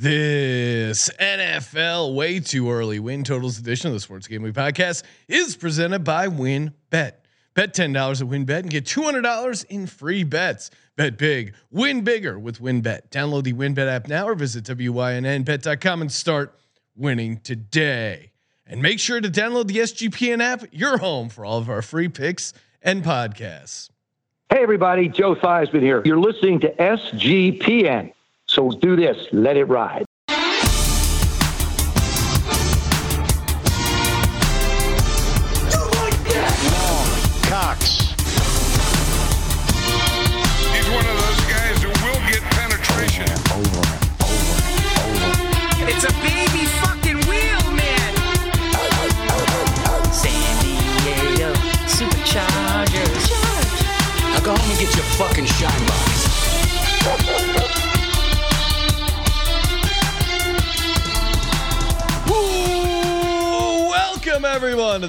This NFL way too early win totals edition of the Sports Gambling Podcast is presented by Win Bet Bet ten dollars at WynnBET and get two hundred dollars in free bets. Bet big, win bigger with WynnBET. Download the WynnBET app now or visit wynnbet.com and start winning today. And make sure to download the SGPN app. Your home for all of our free picks and podcasts. Hey everybody, Joe Theismann here. You're listening to SGPN. So do this, let it ride.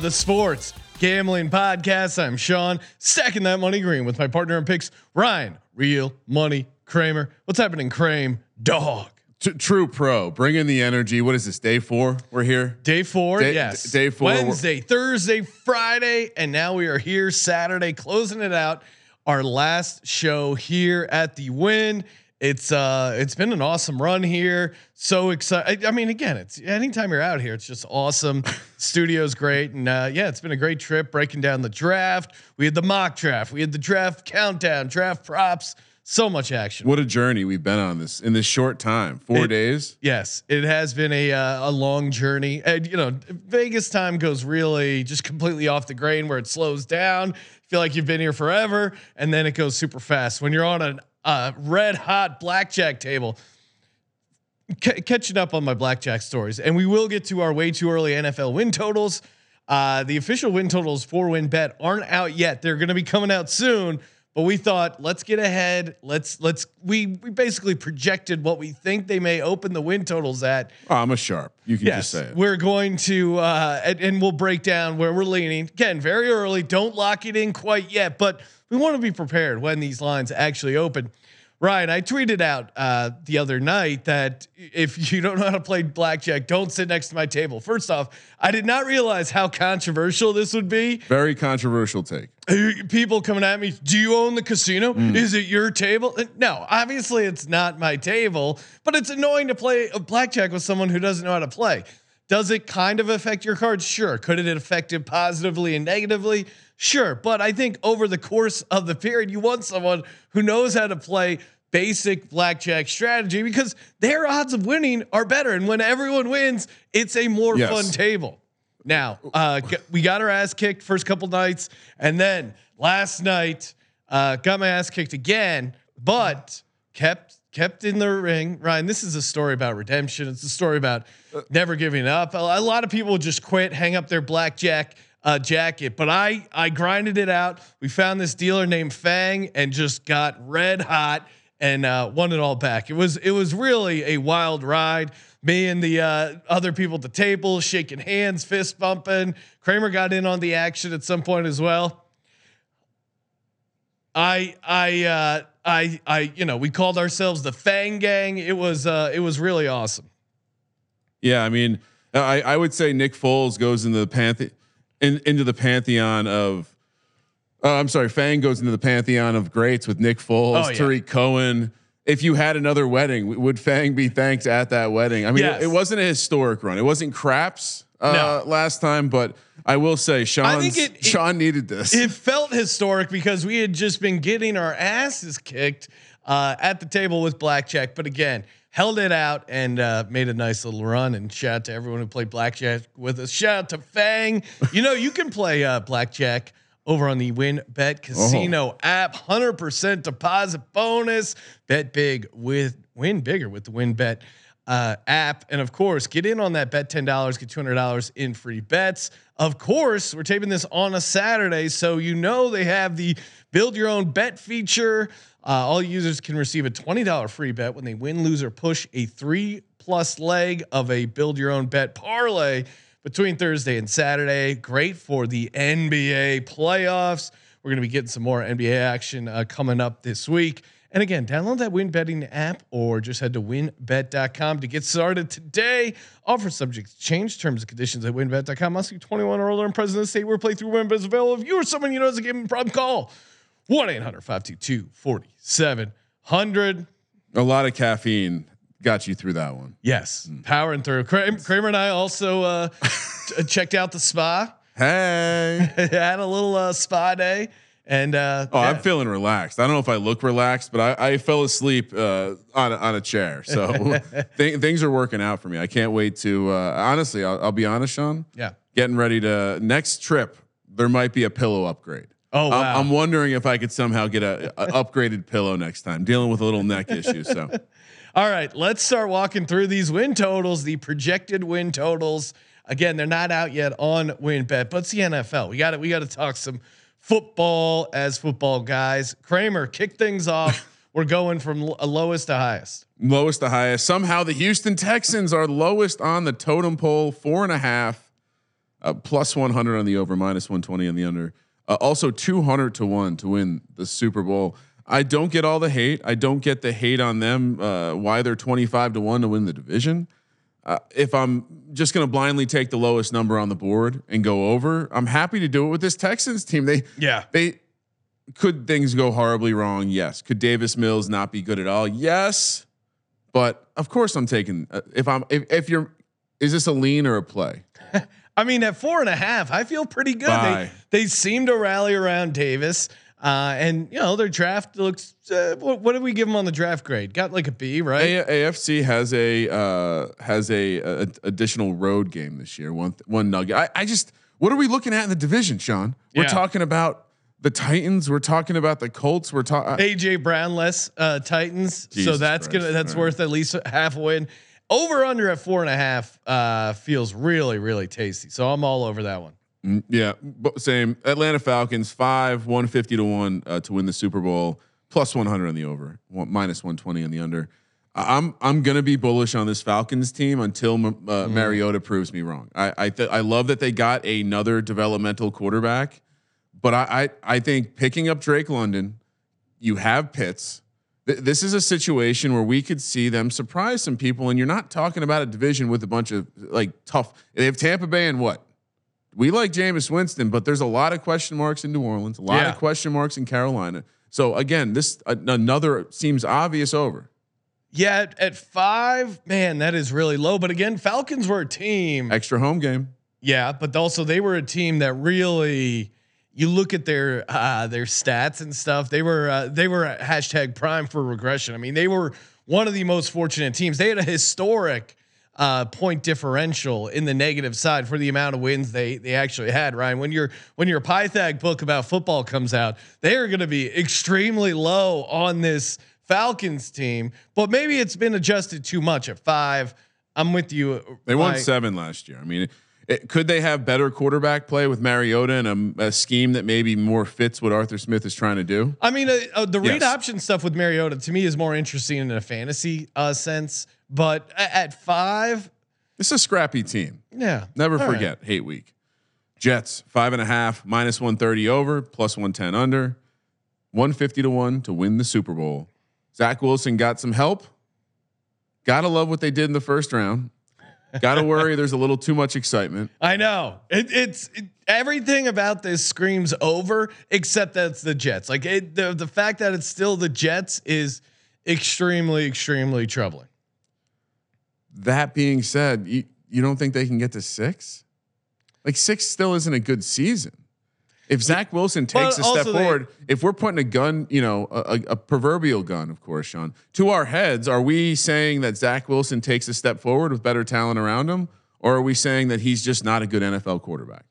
The Sports Gambling Podcast. I'm Sean, stacking that money green with my partner in picks, Ryan. Real money Kramer. What's happening, Kramer? Dog. T- true pro, bring in the energy. What is this? Day four. We're here. Day four, Day- yes. d- day four, Wednesday, Thursday, Friday, and now we are here Saturday, closing it out. Our last show here at the Wynn. It's uh, it's been an awesome run here. So excited. I mean, again, it's anytime you're out here, it's just awesome. Studio's great, and uh, yeah, it's been a great trip breaking down the draft. We had the mock draft, we had the draft countdown, draft props. So much action. What a journey we've been on this in this short time. Four It- days. Yes, it has been a uh, a long journey, and you know, Vegas time goes really just completely off the grain where it slows down. Feel like you've been here forever, and then it goes super fast when you're on a uh, red hot blackjack table. C- catching up on my blackjack stories, and we will get to our way too early NFL win totals. Uh, the official win totals for WynnBET aren't out yet. They're going to be coming out soon. But we thought, let's get ahead. Let's let's we we basically projected what we think they may open the win totals at. Oh, I'm a sharp. You can Yes, just say it. we're going to uh, and, and we'll break down where we're leaning. Again, very early. Don't lock it in quite yet, but we want to be prepared when these lines actually open. Ryan, I tweeted out uh, the other night that if you don't know how to play blackjack, don't sit next to my table. First off, I did not realize how controversial this would be. Very controversial take. Uh, People coming at me, do you own the casino? Is it your table? Uh, No, obviously it's not my table, but it's annoying to play a blackjack with someone who doesn't know how to play. Does it kind of affect your cards? Sure. Could it affect it positively and negatively? Sure. But I think over the course of the period, you want someone who knows how to play basic blackjack strategy because their odds of winning are better. And when everyone wins, it's a more Yes. fun table. Now, uh, we got our ass kicked first couple nights, and then last night uh, got my ass kicked again, but kept kept in the ring. Ryan, this is a story about redemption. It's a story about never giving up. A, a lot of people just quit, hang up their blackjack uh, jacket, but I I grinded it out. We found this dealer named Fang and just got red hot and uh, won it all back. It was it was really a wild ride. Me and the uh, other people at the table shaking hands, fist bumping. Kramer got in on the action at some point as well. I I uh, I I you know we called ourselves the Fang Gang. It was uh, it was really awesome. Yeah, I mean, I, I would say Nick Foles goes into the panthe- in, into the pantheon of. Uh, I'm sorry, Fang goes into the pantheon of greats with Nick Foles, Oh, yeah. Tarik Cohen. If you had another wedding, would Fang be thanked at that wedding? I mean, Yes. it, it wasn't a historic run. It wasn't craps uh, No. last time, but I will say, Sean, think it- it- Sean needed this. It felt historic because we had just been getting our asses kicked uh, at the table with blackjack, but again held it out and uh, made a nice little run. And shout out to everyone who played blackjack with us. Shout out to Fang. You know you can play uh, blackjack. Over on the WynnBET Casino app, hundred percent deposit bonus. Bet big with win bigger with the WynnBET uh, app. And of course, get in on that bet $10, get $200 in free bets. Of course, we're taping this on a Saturday, so you know they have the build your own bet feature. Uh, all users can receive a $20 free bet when they win, lose, or push a three plus leg of a build your own bet parlay between Thursday and Saturday. Great for the NBA playoffs. We're going to be getting some more NBA action uh, coming up this week. And again, download that win betting app or just head to wynnbet.com to get started today. Offer subject to change terms and conditions at wynnbet.com. Must be 21 or older and present in the state where playthrough WynnBET is available. If you or someone you know has a gaming problem, call 1 800 522 4700. A lot of caffeine got you through that one. Yes, powering through. Kramer, Kramer and I also uh, ch- checked out the spa. Hey. Had a little uh, spa day, and uh, Oh, yeah. I'm feeling relaxed. I don't know if I look relaxed, but I, I fell asleep uh, on a, on a chair. So th- things are working out for me. I can't wait to. Uh, honestly, I'll, I'll be honest, Sean. yeah. Getting ready to next trip. There might be a pillow upgrade. Oh I'm- wow! I'm, wondering if I could somehow get a, a upgraded pillow next time. Dealing with a little neck issue. So All right, let's start walking through these win totals, the projected win totals. Again, they're not out yet on WynnBET, but it's the NFL. We got to we got to talk some football as football guys. Kramer, kick things off. We're going from lowest to highest. lowest to highest. Somehow the Houston Texans are lowest on the totem pole, four and a half, uh, plus 100 on the over, minus 120 on the under. Uh, also 200 to one to win the Super Bowl. I don't get all the hate. I don't get the hate on them. Uh, why they're 25 to one to win the division. Uh, if I'm just going to blindly take the lowest number on the board and go over, I'm happy to do it with this Texans team. They Yeah. they could things go horribly wrong? Yes. Could Davis Mills not be good at all? Yes. But of course, I'm taking. Uh, if I'm if, if you're, is this a lean or a play? I mean, at four and a half, I feel pretty good. They, they seem to rally around Davis. Uh, and you know their draft looks. Uh, what, what did we give them on the draft grade? Got like a B, right? A- AFC has a uh, has a, a additional road game this year. One one nugget. I, I just what are we looking at in the division, Sean? We're Yeah. talking about the Titans. We're talking about the Colts. We're talking. AJ Brown less uh, Titans, so that's Christ. gonna that's right. worth at least half a win. Over under at four and a half uh, feels really really tasty. So I'm all over that one. Mm, Yeah, same. Atlanta Falcons five one fifty to one uh, to win the Super Bowl, plus one hundred on the over, one, minus one twenty on the under. I'm I'm gonna be bullish on this Falcons team until uh, Mariota proves me wrong. I I, th- I love that they got another developmental quarterback, but I I, I think picking up Drake London, you have Pitts. Th- This is a situation where we could see them surprise some people, and you're not talking about a division with a bunch of like tough. They have Tampa Bay and what? We like Jameis Winston, but there's a lot of question marks in New Orleans, a lot Yeah. of question marks in Carolina. So again, this another seems obvious over Yeah, at, at five, man, that is really low. But again, Falcons were a team. extra home game. Yeah, but also they were a team that really. You look at their uh, their stats and stuff. They were uh, they were hashtag prime for regression. I mean, they were one of the most fortunate teams. They had a historic uh, point differential in the negative side for the amount of wins they they actually had. Ryan, when your when your Pythag book about football comes out, they are going to be extremely low on this Falcons team. But maybe it's been adjusted too much at five. I'm with you. They won seven last year. I mean, it, could they have better quarterback play with Mariota and a, a scheme that maybe more fits what Arthur Smith is trying to do? I mean, uh, uh, the read Yes. option stuff with Mariota to me is more interesting in a fantasy uh, sense. But at five, It's a scrappy team. yeah, Never all right. forget hate week. Jets five and a half minus one thirty over plus one ten under, one fifty to one to win the Super Bowl. Zach Wilson got some help. Gotta love what they did in the first round. Gotta worry. There's a little too much excitement. I know it, it's it, everything about this screams over, except that it's the Jets. Like it, the the fact that it's still the Jets is extremely, extremely troubling. That being said, you, you don't think they can get to six? Like six still isn't a good season. If Zach Wilson takes Well, a step also they- forward, if we're putting a gun, you know, a, a- a proverbial gun, of course, Sean, to our heads, are we saying that Zach Wilson takes a step forward with better talent around him, or are we saying that he's just not a good NFL quarterback?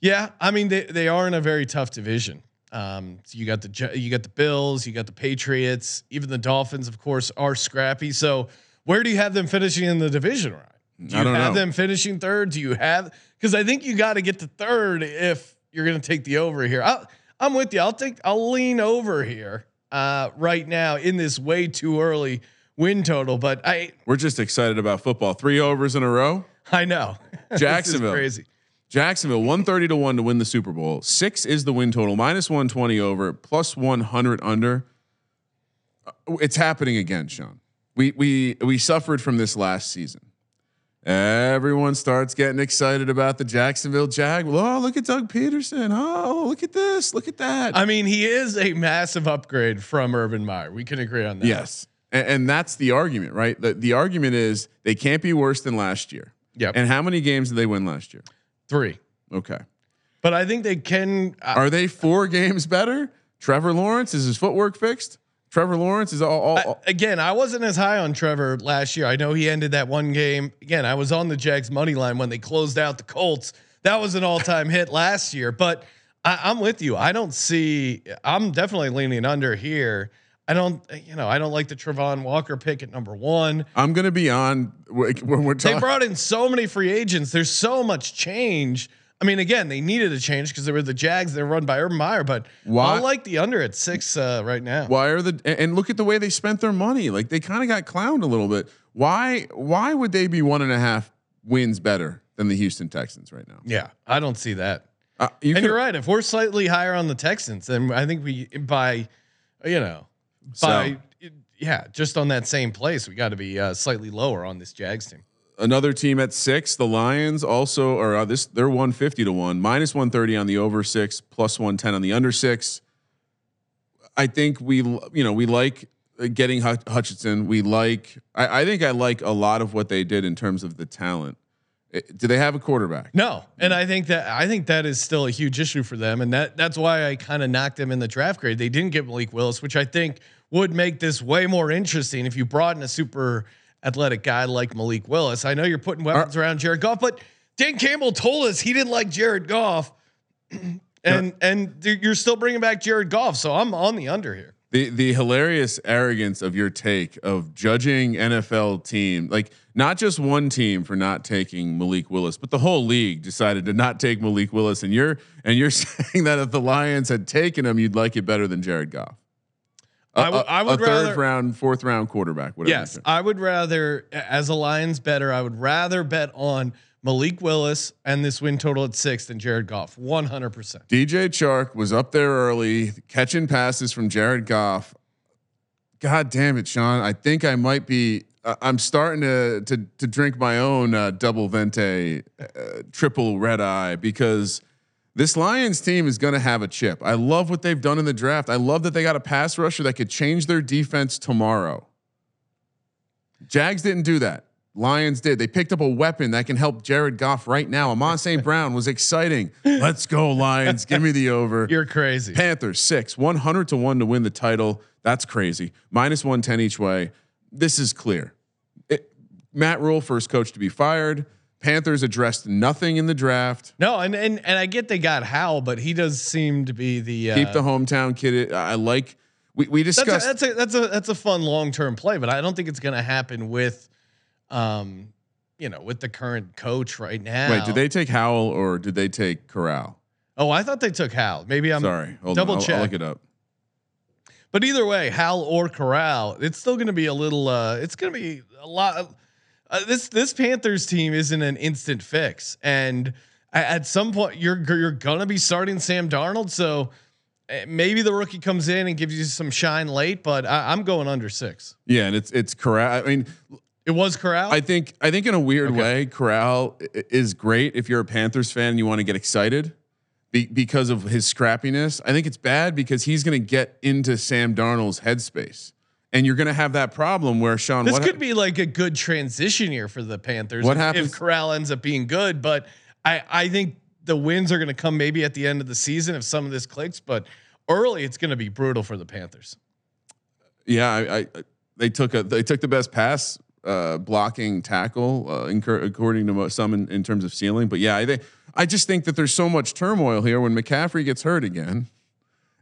Yeah, I mean they they are in a very tough division. Um, so you got the you got the Bills, you got the Patriots, even the Dolphins, of course, are scrappy. So where do you have them finishing in the division? Right? Do you I don't have know. them finishing third? Do you have? Because I think you got to get to third if you're going to take the over here. I'll, I'm with you. I'll take. I'll lean over here uh, right now in this way too early win total. But I We're just excited about football. Three overs in a row. I know This is Jacksonville. crazy. Jacksonville, 130 to 1 to win the Super Bowl. Six is the win total, minus 120 over, plus 100 under. it's happening again, Sean. We we we suffered from this last season. Everyone starts getting excited about the Jacksonville Jag. Oh, look at Doug Pederson. Oh, look at this. Look at that. I mean, he is a massive upgrade from Urban Meyer. We can agree on that. yes. And, and that's the argument, right? The, the argument is they can't be worse than last year. Yep. And how many games did they win last year? Three. Okay. But I think they can. Uh, Are they four games better? Trevor Lawrence is his footwork fixed. Trevor Lawrence is all. all, all again, I wasn't as high on Trevor last year. I know he ended that one game. Again, I was on the Jags money line when they closed out the Colts. That was an all time hit last year. But I, I'm with you. I don't see. I'm definitely leaning under here. I don't. You know, I don't like the Travon Walker pick at number one. I'm going to be on when we're They brought in so many free agents. There's so much change. I mean, again, they needed a change because they were the Jags. They're run by Urban Meyer, but Why- I like the under at six uh, right now. Why are the and- look at the way they spent their money? Like they kind of got clowned a little bit. Why why would they be one and a half wins better than the Houston Texans right now? Yeah, I don't see that. Uh, you and you're right. If we're slightly higher on the Texans, then I think we by, you know, by yeah, just on that same place, we got to be uh, slightly lower on this Jags team. Another team at six, the Lions also are uh, this. They're one fifty to one, minus one thirty on the over six, plus one ten on the under six. I think we, you know, we like getting Hut- Hutchinson. We like. I, I think I like a lot of what they did in terms of the talent. Eh, Do they have a quarterback? No, and I think that I think that is still a huge issue for them, and that that's why I kind of knocked them in the draft grade. They didn't get Malik Willis, which I think would make this way more interesting if you brought in a super athletic guy like Malik Willis. I know you're putting weapons uh, around Jared Goff, but Dan Campbell told us he didn't like Jared Goff, and uh, and you're still bringing back Jared Goff, so I'm on the under here. The the hilarious arrogance of your take of judging NFL team, like not just one team for not taking Malik Willis, but the whole league decided to not take Malik Willis, and you're and you're saying that if the Lions had taken him, you'd like it better than Jared Goff. I would- a- I would a third round, fourth round quarterback. Whatever. Yes, I would rather, as a Lions better, I would rather bet on Malik Willis and this win total at six than Jared Goff, one hundred percent. DJ Chark was up there early, catching passes from Jared Goff. God damn it, Sean! I think I might be. Uh, I'm starting to to to drink my own uh, double vente, uh, triple red eye because this Lions team is going to have a chip. I love what they've done in the draft. I love that they got a pass rusher that could change their defense tomorrow. Jags didn't do that. Lions did. They picked up a weapon that can help Jared Goff right now. Amon St. Brown was exciting. Let's go, Lions. Give me the over. You're crazy. Panthers six, 100 to one to win the title. That's crazy. Minus 110 each way. This is clear. It, Matt Rhule, first coach to be fired. Panthers addressed nothing in the draft. No, and and and I get they got Howell, but he does seem to be the uh, Keep the hometown kid. I like. We, we That's a, discussed. that's a that's a that's a fun long term play, but I don't think it's going to happen with, um, you know, with the current coach right now. wait, did they take Howell or did they take Corral? Oh, I thought they took Howell. Maybe I'm Sorry, hold double on. I'll- check. I'll look it up. But either way, Howell or Corral, it's still going to be a little. Uh, it's going to be a lot. Uh, this this Panthers team isn't an instant fix, and at some point you're you're going to be starting Sam Darnold. So eh, maybe the rookie comes in and gives you some shine late, but I, I'm going under six. Yeah, and it's it's Corral. I mean, It was Corral. I think I think in a weird Okay. way, Corral is great if you're a Panthers fan and you want to get excited be, because of his scrappiness. I think it's bad because he's going to get into Sam Darnold's headspace, and you're going to have that problem where Sean. this could be like a good transition year for the Panthers. What if- happens- if Corral ends up being good? But I I think the wins are going to come maybe at the end of the season if some of this clicks. But early, it's going to be brutal for the Panthers. Yeah, I, I they took a they took the best pass uh, blocking tackle uh, incur, according to some in, in terms of ceiling. But yeah, I think I just think that there's so much turmoil here when McCaffrey gets hurt again,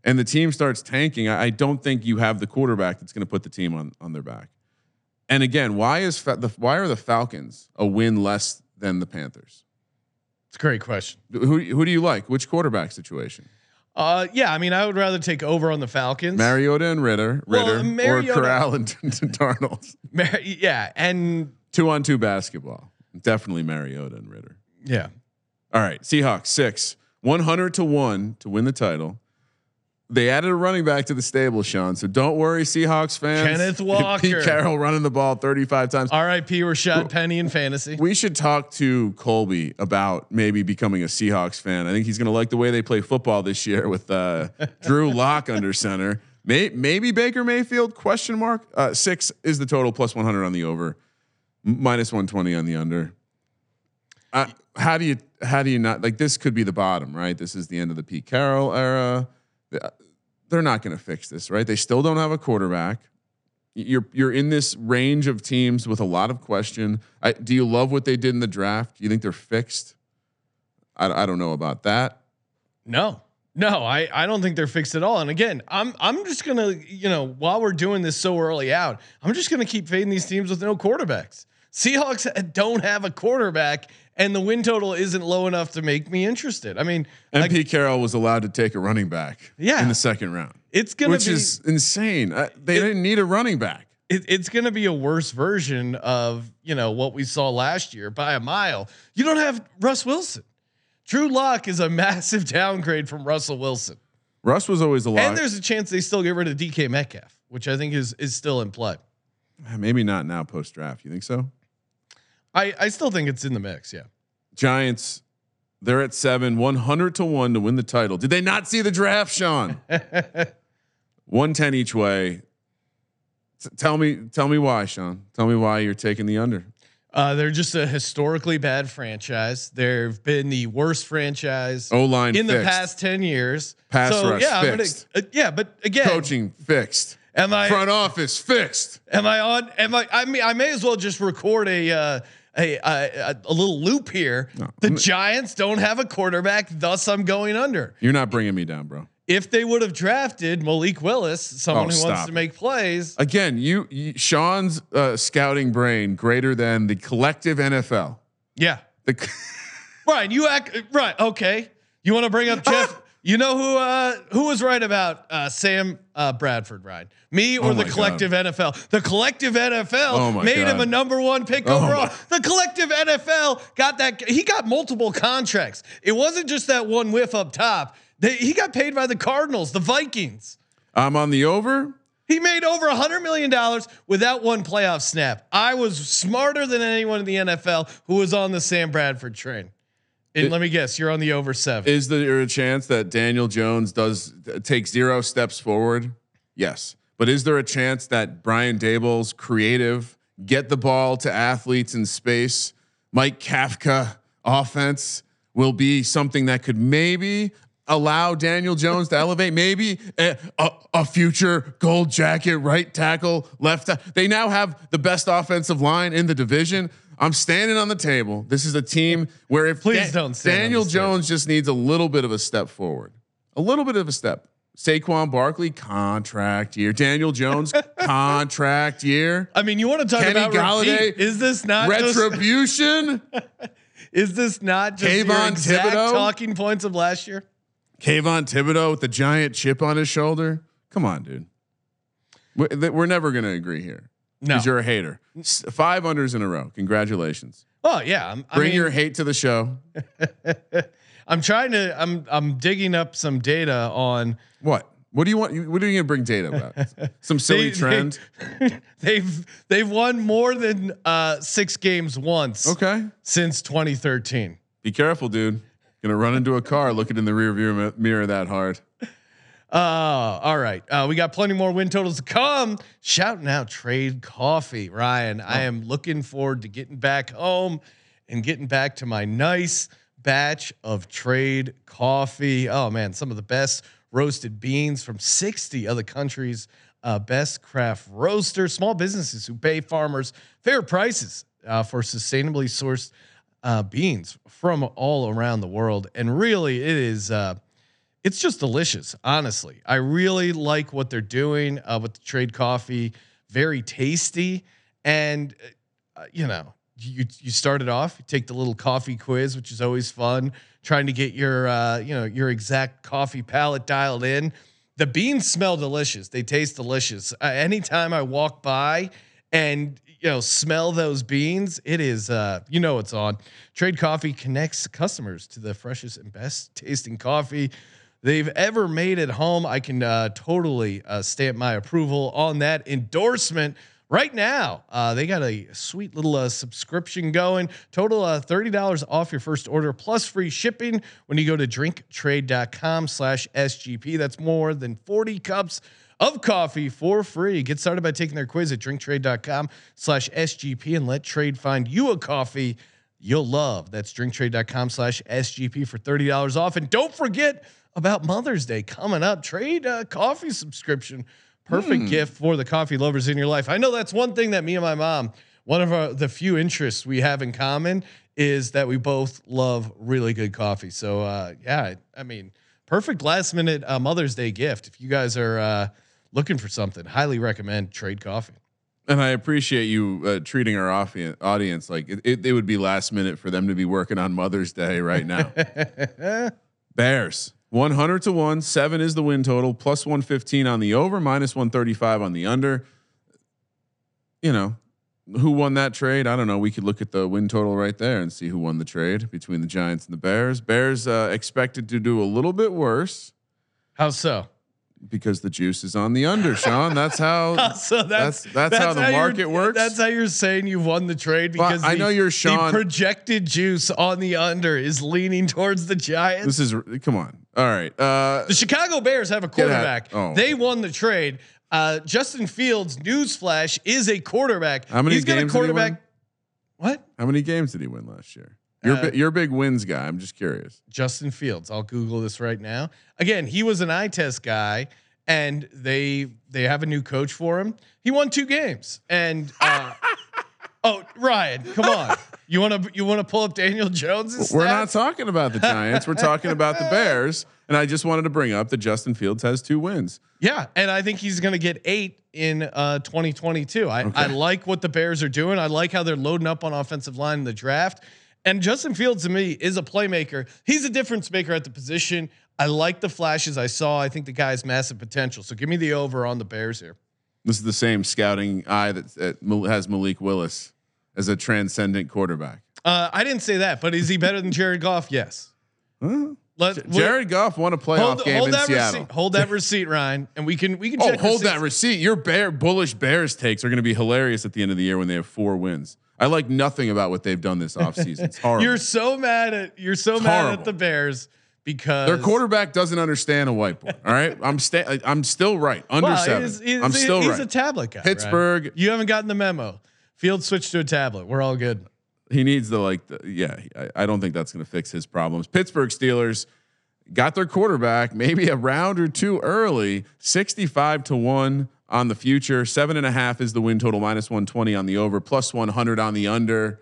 and the team starts tanking. I, I don't think you have the quarterback that's going to put the team on on their back. And again, why is the why are the Falcons a win less than the Panthers? It's a great question. Who who do you like? Which quarterback situation? Uh, yeah, I mean, I would rather take over on the Falcons. Mariota and Ridder, Well, Ridder, Mariota- or Corral and Darnold. Mar- yeah, and Two on two basketball. Definitely Mariota and Ridder. yeah, All right, Seahawks six, one hundred to one to win the title. They added a running back to the stable, Sean. So don't worry, Seahawks fans. Kenneth Walker, Pete Carroll running the ball 35 times. R.I.P. Rashad Penny in fantasy. We should talk to Colby about maybe becoming a Seahawks fan. I think he's going to like the way they play football this year with uh, Drew Lock under center. May, maybe Baker Mayfield? Question mark. Uh, six is the total plus 100 on the over, minus 120 on the under. Uh, how do you how do you not like this? Could be the bottom, right? This is the end of the Pete Carroll era. They're not going to fix this, right? They still don't have a quarterback you're you're in this range of teams with a lot of question. I, do you love what they did in the draft? Do you think they're fixed? I, I don't know about that. No, no, I, I don't think they're fixed at all. And again, I'm I'm just gonna you know while we're doing this so early out, I'm just gonna keep fading these teams with no quarterbacks. Seahawks don't have a quarterback, and the win total isn't low enough to make me interested. I mean, And like, Carroll was allowed to take a running back Yeah. in the second round, it's gonna which be is insane. Uh, they It- didn't need a running back. it, it's going to be a worse version of you know what we saw last year by a mile. You don't have Russ Wilson. Drew Lock is a massive downgrade from Russell Wilson, Russ was always a lot. and there's a chance they still get rid of DK Metcalf, which I think is is still in play. Maybe not now post draft. You think so? I I still think it's in the mix. Yeah. Giants, they're at seven, one hundred to one to win the title. Did they not see the draft, Sean? one ten each way. T- tell me, tell me why, Sean. Tell me why you're taking the under. Uh, they're just a historically bad franchise. They've been the worst franchise O line in the past ten years. Pass so, rush yeah, I'm gonna- fixed. uh, yeah, but again, coaching fixed. am I Front office fixed. Am I on? Am I? I mean, I may as well just record a uh, a, a a little loop here. the Giants don't have a quarterback, thus I'm going under. You're not bringing me down, bro. If they would have drafted Malik Willis, someone Oh, who wants to make plays, Again, you, you Sean's uh, scouting brain greater than the collective NFL. yeah, The, Ryan, you act right. Okay, you want to bring up Jeff? You know who uh, who was right about uh, Sam uh, Bradford, Ryan? Me or Oh the collective NFL? The collective NFL Oh made him a number one pick Oh overall. my- The collective NFL got that. He got multiple contracts. It wasn't just that one whiff up top. They, he got paid by the Cardinals, the Vikings. I'm on the over. He made over a hundred million dollars without one playoff snap. I was smarter than anyone in the NFL who was on the Sam Bradford train. And let me guess, you're on the over seven. Is there a chance that Daniel Jones does take zero steps forward? Yes. But is there a chance that Brian Daboll's creative get the ball to athletes in space, Mike Kafka offense will be something that could maybe allow Daniel Jones to elevate, maybe a, a, a future gold jacket right tackle left. They now have the best offensive line in the division. I'm standing on the table. This is a team where if Please don't stand Daniel. Jones just needs a little bit of a step forward, a little bit of a step. Saquon Barkley contract year, Daniel Jones contract year, I mean, you want to talk Kenny about Golladay, repeat. Is this not just, retribution. is this not just Kayvon exact Thibodeaux? talking points of last year? Kayvon Thibodeaux with the giant chip on his shoulder. Come on, dude. We're, we're never going to agree here. No. Because you're a hater. Five unders in a row. Congratulations. Oh yeah, I'm, I Bring mean, your hate to the show. I'm trying to. I'm I'm digging up some data on. What? What do you want? What are you going to bring data about? Some silly They- trend? They, have they've won more than uh, six games once Okay. since 2013. Be careful, dude. Gonna run into a car looking in the rear view mirror that hard. Uh, all right. Uh, we got plenty more win totals to come. Shouting out trade coffee, Ryan. I am looking forward to getting back home and getting back to my nice batch of trade coffee. Oh man, some of the best roasted beans from 60 other countries. Uh, best craft roaster, small businesses who pay farmers fair prices uh, for sustainably sourced uh, beans from all around the world. And really, it is. Uh, it's just delicious, honestly. I really like what they're doing uh, with the trade coffee. Very tasty, and uh, you know, you you start it off. You take the little coffee quiz, which is always fun. Trying to get your uh, you know your exact coffee palate dialed in. The beans smell delicious. They taste delicious. Uh, anytime I walk by and you know smell those beans, it is uh, you know it's on. Trade Coffee connects customers to the freshest and best tasting coffee they've ever made at home. I can uh, totally uh, stamp my approval on that endorsement. Right now, uh, they got a sweet little uh, subscription going. Total uh, $30 off your first order plus free shipping when you go to drinktrade.com slash SGP. That's more than 40 cups of coffee for free. Get started by taking their quiz at drinktrade.com slash SGP and let trade find you a coffee you'll love. That's drinktrade.com slash SGP for $30 off. And don't forget about Mother's Day coming up. Trade a coffee subscription. Perfect gift for the coffee lovers in your life. I know that's one thing that me and my mom, one of our, the few interests we have in common is that we both love really good coffee. So, uh, yeah, I mean, perfect last minute uh, Mother's Day gift. If you guys are uh, looking for something, highly recommend Trade Coffee. And I appreciate you uh, treating our audience, audience like it, it, it would be last minute for them to be working on Mother's Day right now. Bears 100 to 1, 7 is the win total, plus 115 on the over, minus 135 on the under. You know, who won that trade? I don't know. We could look at the win total right there and see who won the trade between the Giants and the Bears. Bears uh, expected to do a little bit worse How so? Because the juice is on the under, Sean. That's how so that's That's- that's how the market works? That's how you're saying you won the trade because I the- know you're Sean. The projected juice on the under is leaning towards the Giants. this is come on. All right. Uh the Chicago Bears have a quarterback. Oh. They won the trade. Uh, Justin Fields, newsflash, is a quarterback. How many He's got a games did he win? quarterback. What? how many games did he win last year? You're Uh, you're a big wins guy. I'm just curious. Justin Fields. I'll Google this right now. Again, he was an eye test guy, and they they have a new coach for him. He won two games, and uh, oh Ryan, come on, you want to you want to pull up Daniel Jones? We're not talking about the Giants. We're talking about the Bears. And I just wanted to bring up that Justin Fields has two wins. Yeah, and I think he's going to get eight in uh, 2022. I, I like what the Bears are doing. I like how they're loading up on offensive line in the draft. And Justin Fields to me is a playmaker. He's a difference maker at the position. I like the flashes I saw. I think the guy has massive potential. So give me the over on the Bears here. This is the same scouting eye that, that has Malik Willis as a transcendent quarterback. Uh, I didn't say that, but is he better than Jared Goff? Yes. Let, Jared Goff won a playoff hold, game hold in that Seattle. receipt. Hold that receipt, Ryan, and we can we can Oh, hold that receipt. Your bear bullish Bears takes are going to be hilarious at the end of the year when they have four wins. I like nothing about what they've done this offseason. It's horrible. You're so mad at you're so It's mad horrible. at the Bears because Their quarterback doesn't understand a whiteboard. All right, I'm sta- I'm still right. Under Well, seven. he's- he's- I'm still he's right. a tablet guy. right? Pittsburgh- You haven't gotten the memo. Field switched to a tablet. We're all good. he needs the like. The, yeah, I, I don't think that's going to fix his problems. Pittsburgh Steelers got their quarterback maybe a round or two early. Sixty-five to one on the future. Seven and a half is the win total. Minus one twenty on the over. Plus one hundred on the under.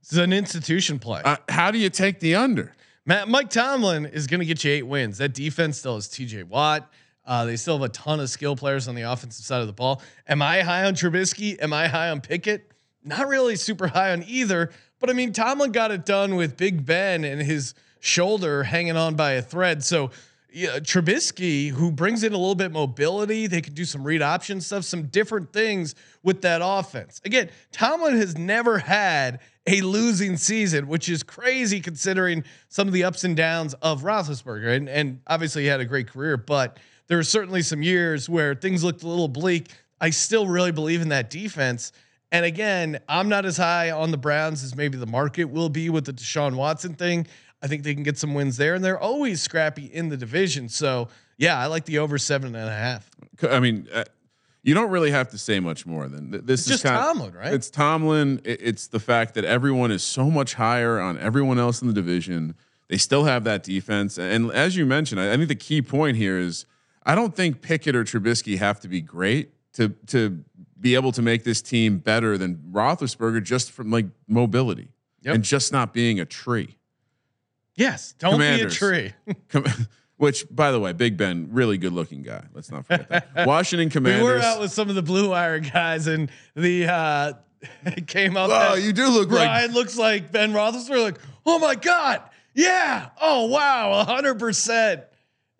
This is an institution play. Uh, how do you take the under? Matt, Mike Tomlin is going to get you eight wins. That defense still has T.J. Watt. Uh, they still have a ton of skill players on the offensive side of the ball. Am I high on Trubisky? Am I high on Pickett? Not really super high on either. But I mean, Tomlin got it done with Big Ben and his shoulder hanging on by a thread. So yeah, Trubisky, who brings in a little bit mobility, they could do some read option stuff, some different things with that offense. Again, Tomlin has never had a losing season, which is crazy considering some of the ups and downs of Roethlisberger. And, and obviously, he had a great career, but there were certainly some years where things looked a little bleak. I still really believe in that defense. And again, I'm not as high on the Browns as maybe the market will be with the Deshaun Watson thing. I think they can get some wins there, and they're always scrappy in the division. So yeah, I like the over seven and a half. I mean, uh, you don't really have to say much more than th- this. It's is just kind Tomlin, right? It's Tomlin. It- It's the fact that everyone is so much higher on everyone else in the division. They still have that defense, and as you mentioned, I, I think the key point here is I don't think Pickett or Trubisky have to be great to to be able to make this team better than Roethlisberger just from like mobility Yep. and just not being a tree. Yes, don't be a tree. Com- Which, by the way, Big Ben, really good looking guy. Let's not forget that. Washington Commanders. we were out with some of the Blue Wire guys, and the uh, it came out. Oh, you do look like Ryan looks like Ben Roethlisberger. Like, oh my god, yeah, oh wow, hundred percent.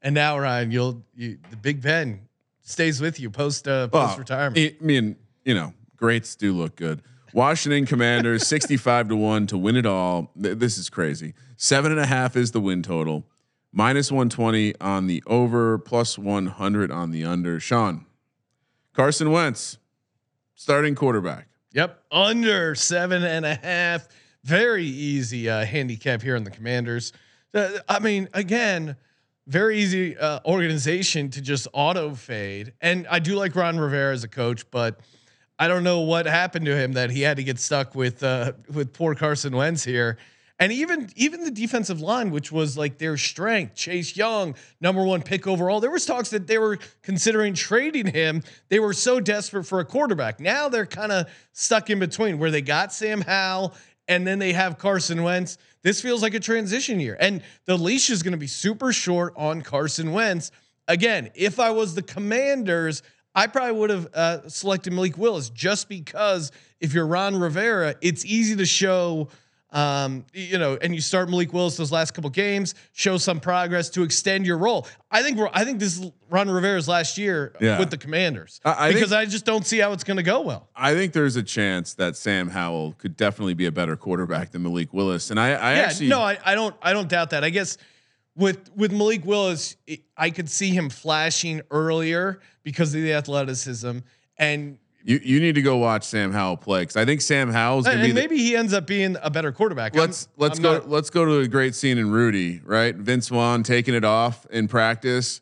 And now Ryan, you'll you, the Big Ben stays with you post uh, post retirement. I I mean, you know, greats do look good. Washington Commanders, 65 to 1 to win it all. This is crazy. Seven and a half is the win total. minus 120 on the over, plus 100 on the under. Sean, Carson Wentz, starting quarterback. Yep, under seven and a half. Very easy uh, handicap here on the Commanders. Uh, I mean, again, very easy uh, organization to just auto fade. And I do like Ron Rivera as a coach, but I don't know what happened to him that he had to get stuck with uh, with poor Carson Wentz here. And even even the defensive line, which was like their strength, Chase Young, number one pick overall. There was talks that they were considering trading him. They were so desperate for a quarterback. Now they're kind of stuck in between, where they got Sam Howell and then they have Carson Wentz. This feels like a transition year, and the leash is going to be super short on Carson Wentz. Again, if I was the Commanders, I probably would have uh, selected Malik Willis just because if you're Ron Rivera, it's easy to show um, you know, and you start Malik Willis those last couple games, show some progress to extend your role. I think we're, I think this is Ron Rivera's last year Yeah. with the Commanders I- I because think- I just don't see how it's going to go well. I think there's a chance that Sam Howell could definitely be a better quarterback than Malik Willis. And I, I yeah, actually, no, I, I don't, I don't doubt that. I guess with with Malik Willis, I could see him flashing earlier because of the athleticism, and you, you need to go watch Sam Howell play because I think Sam Howell's gonna and be the- maybe he ends up being a better quarterback. I'm- let's let's I'm go not- let's go to a great scene in Rudy, right? Vince Vaughn taking it off in practice.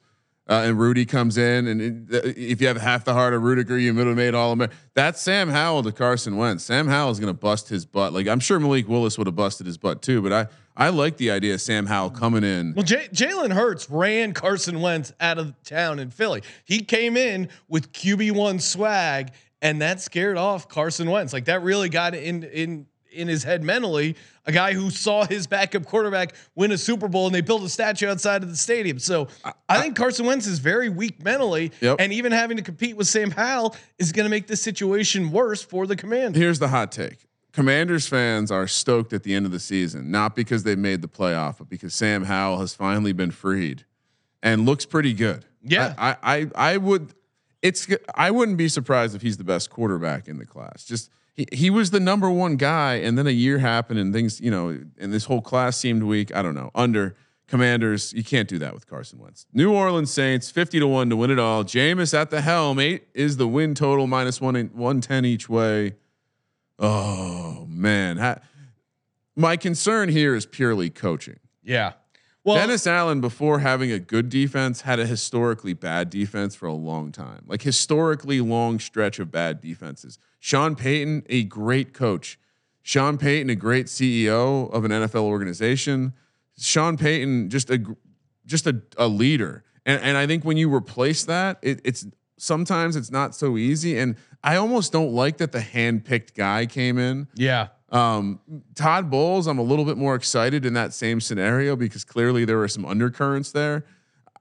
Uh, and Rudy comes in, and it, if you have half the heart of Ruettiger, you middle made all American. That's Sam Howell to Carson Wentz. Sam Howell is going to bust his butt. Like I'm sure Malik Willis would have busted his butt too, but I I like the idea of Sam Howell coming in. Well, J- Jalen Hurts ran Carson Wentz out of town in Philly. He came in with QB one swag, and that scared off Carson Wentz. Like that really got in in in his head mentally. A guy who saw his backup quarterback win a Super Bowl, and they built a statue outside of the stadium. So I, think Carson Wentz is very weak mentally, Yep. and even having to compete with Sam Howell is going to make the situation worse for the Commanders. Here's the hot take. Commanders fans are stoked at the end of the season, not because they made the playoff, but because Sam Howell has finally been freed and looks pretty good. Yeah. I, I, I, I would. It's. I wouldn't be surprised if he's the best quarterback in the class. Just he, he was the number one guy, and then a year happened, and things, you know, and this whole class seemed weak. I don't know. Under Commanders, you can't do that with Carson Wentz. New Orleans Saints, fifty to one to win it all. Jameis at the helm. Eight is the win total, minus one one ten each way. Oh man, my concern here is purely coaching. Yeah. Well, Dennis Allen, before having a good defense, had a historically bad defense for a long time, like historically long stretch of bad defenses. Sean Payton, a great coach. Sean Payton, a great CEO of an NFL organization. Sean Payton, just a just a, a leader. And and I think when you replace that, it, it's sometimes it's not so easy. And I almost don't like that the hand-picked guy came in. yeah. Um, Todd Bowles, I'm a little bit more excited in that same scenario because clearly there were some undercurrents there.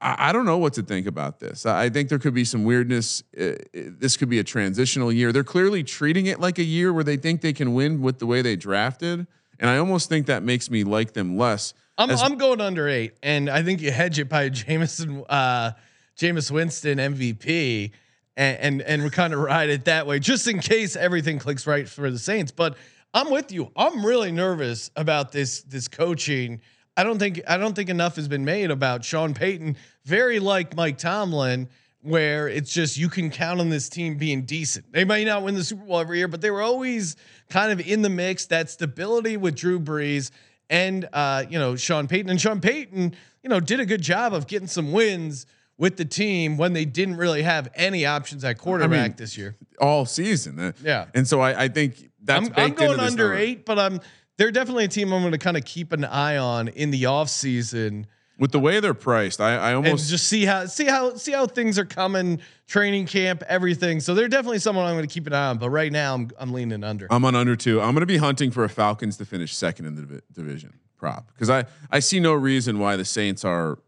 I, I don't know what to think about this. I I think there could be some weirdness. Uh, uh, this could be a transitional year. They're clearly treating it like a year where they think they can win with the way they drafted, and I almost think that makes me like them less. I'm, As- I'm going under eight, and I think you hedge it by Jameson, uh, Jameis Winston MVP, and and, and we kind of ride it that way, just in case everything clicks right for the Saints. But I'm with you. I'm really nervous about this this coaching. I don't think I don't think enough has been made about Sean Payton. Very like Mike Tomlin, where it's just you can count on this team being decent. They might not win the Super Bowl every year, but they were always kind of in the mix. That stability with Drew Brees and uh, you know Sean Payton and Sean Payton, you know, did a good job of getting some wins with the team when they didn't really have any options at quarterback this year. all season. Uh, Yeah. and so I, I think that's I'm, I'm going under number. eight, but I'm they're definitely a team I'm going to kind of keep an eye on in the offseason with the way they're priced. I, I and almost just see how see how see how things are coming, training camp, everything. So they're definitely someone I'm going to keep an eye on. But right now, I'm I'm leaning under. I'm on under two. I'm going to be hunting for a Falcons to finish second in the division prop because I I see no reason why the Saints are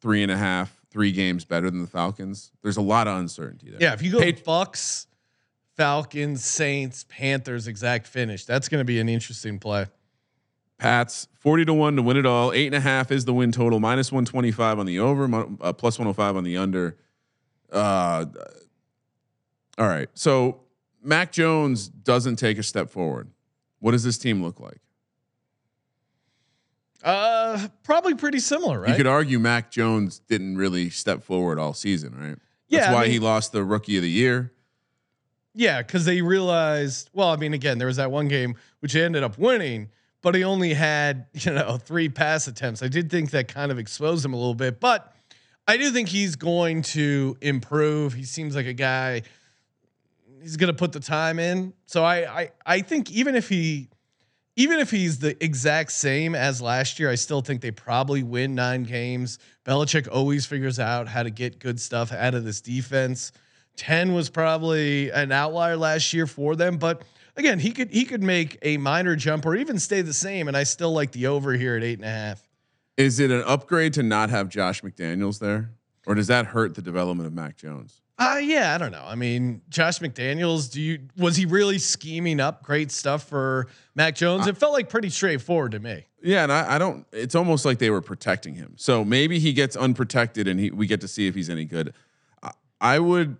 three and a half, three games better than the Falcons. There's a lot of uncertainty there. yeah, if you go Pat- Bucks, Falcons, Saints, Panthers, exact finish, that's going to be an interesting play. Pats forty to one to win it all. Eight and a half is the win total. Minus one twenty five on the over. Uh, plus one hundred five on the under. Uh, all right. So Mac Jones doesn't take a step forward. What does this team look like? Uh, probably pretty similar, right? You could argue Mac Jones didn't really step forward all season, right? Yeah, That's I why mean- he lost the rookie of the year. Yeah, because they realized. Well, I mean, again, there was that one game which they ended up winning, but he only had you know three pass attempts. I did think that kind of exposed him a little bit, but I do think he's going to improve. He seems like a guy. He's going to put the time in. So I, I I think even if he even if he's the exact same as last year, I still think they probably win nine games. Belichick always figures out how to get good stuff out of this defense. 10 was probably an outlier last year for them, but again, he could he could make a minor jump or even stay the same. And I still like the over here at eight and a half. Is it an upgrade to not have Josh McDaniels there, or does that hurt the development of Mac Jones? Uh yeah, I don't know. I mean, Josh McDaniels, do you was he really scheming up great stuff for Mac Jones? It felt like pretty straightforward to me. Yeah, and I, I don't. It's almost like they were protecting him. So maybe he gets unprotected, and he we get to see if he's any good. I, I would,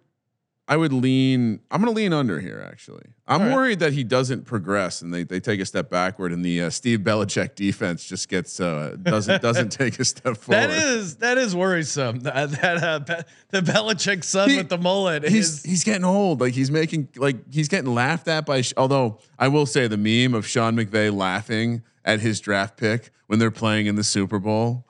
I would lean. I'm going to lean under here. Actually, I'm right. worried that he doesn't progress, and they they take a step backward, and the uh, Steve Belichick defense just gets uh, doesn't doesn't take a step forward. That is that is worrisome. That, that uh, Be- the Belichick son He- with the mullet He's is he's getting old. Like he's making like he's getting laughed at by. Although I will say the meme of Sean McVay laughing at his draft pick when they're playing in the Super Bowl,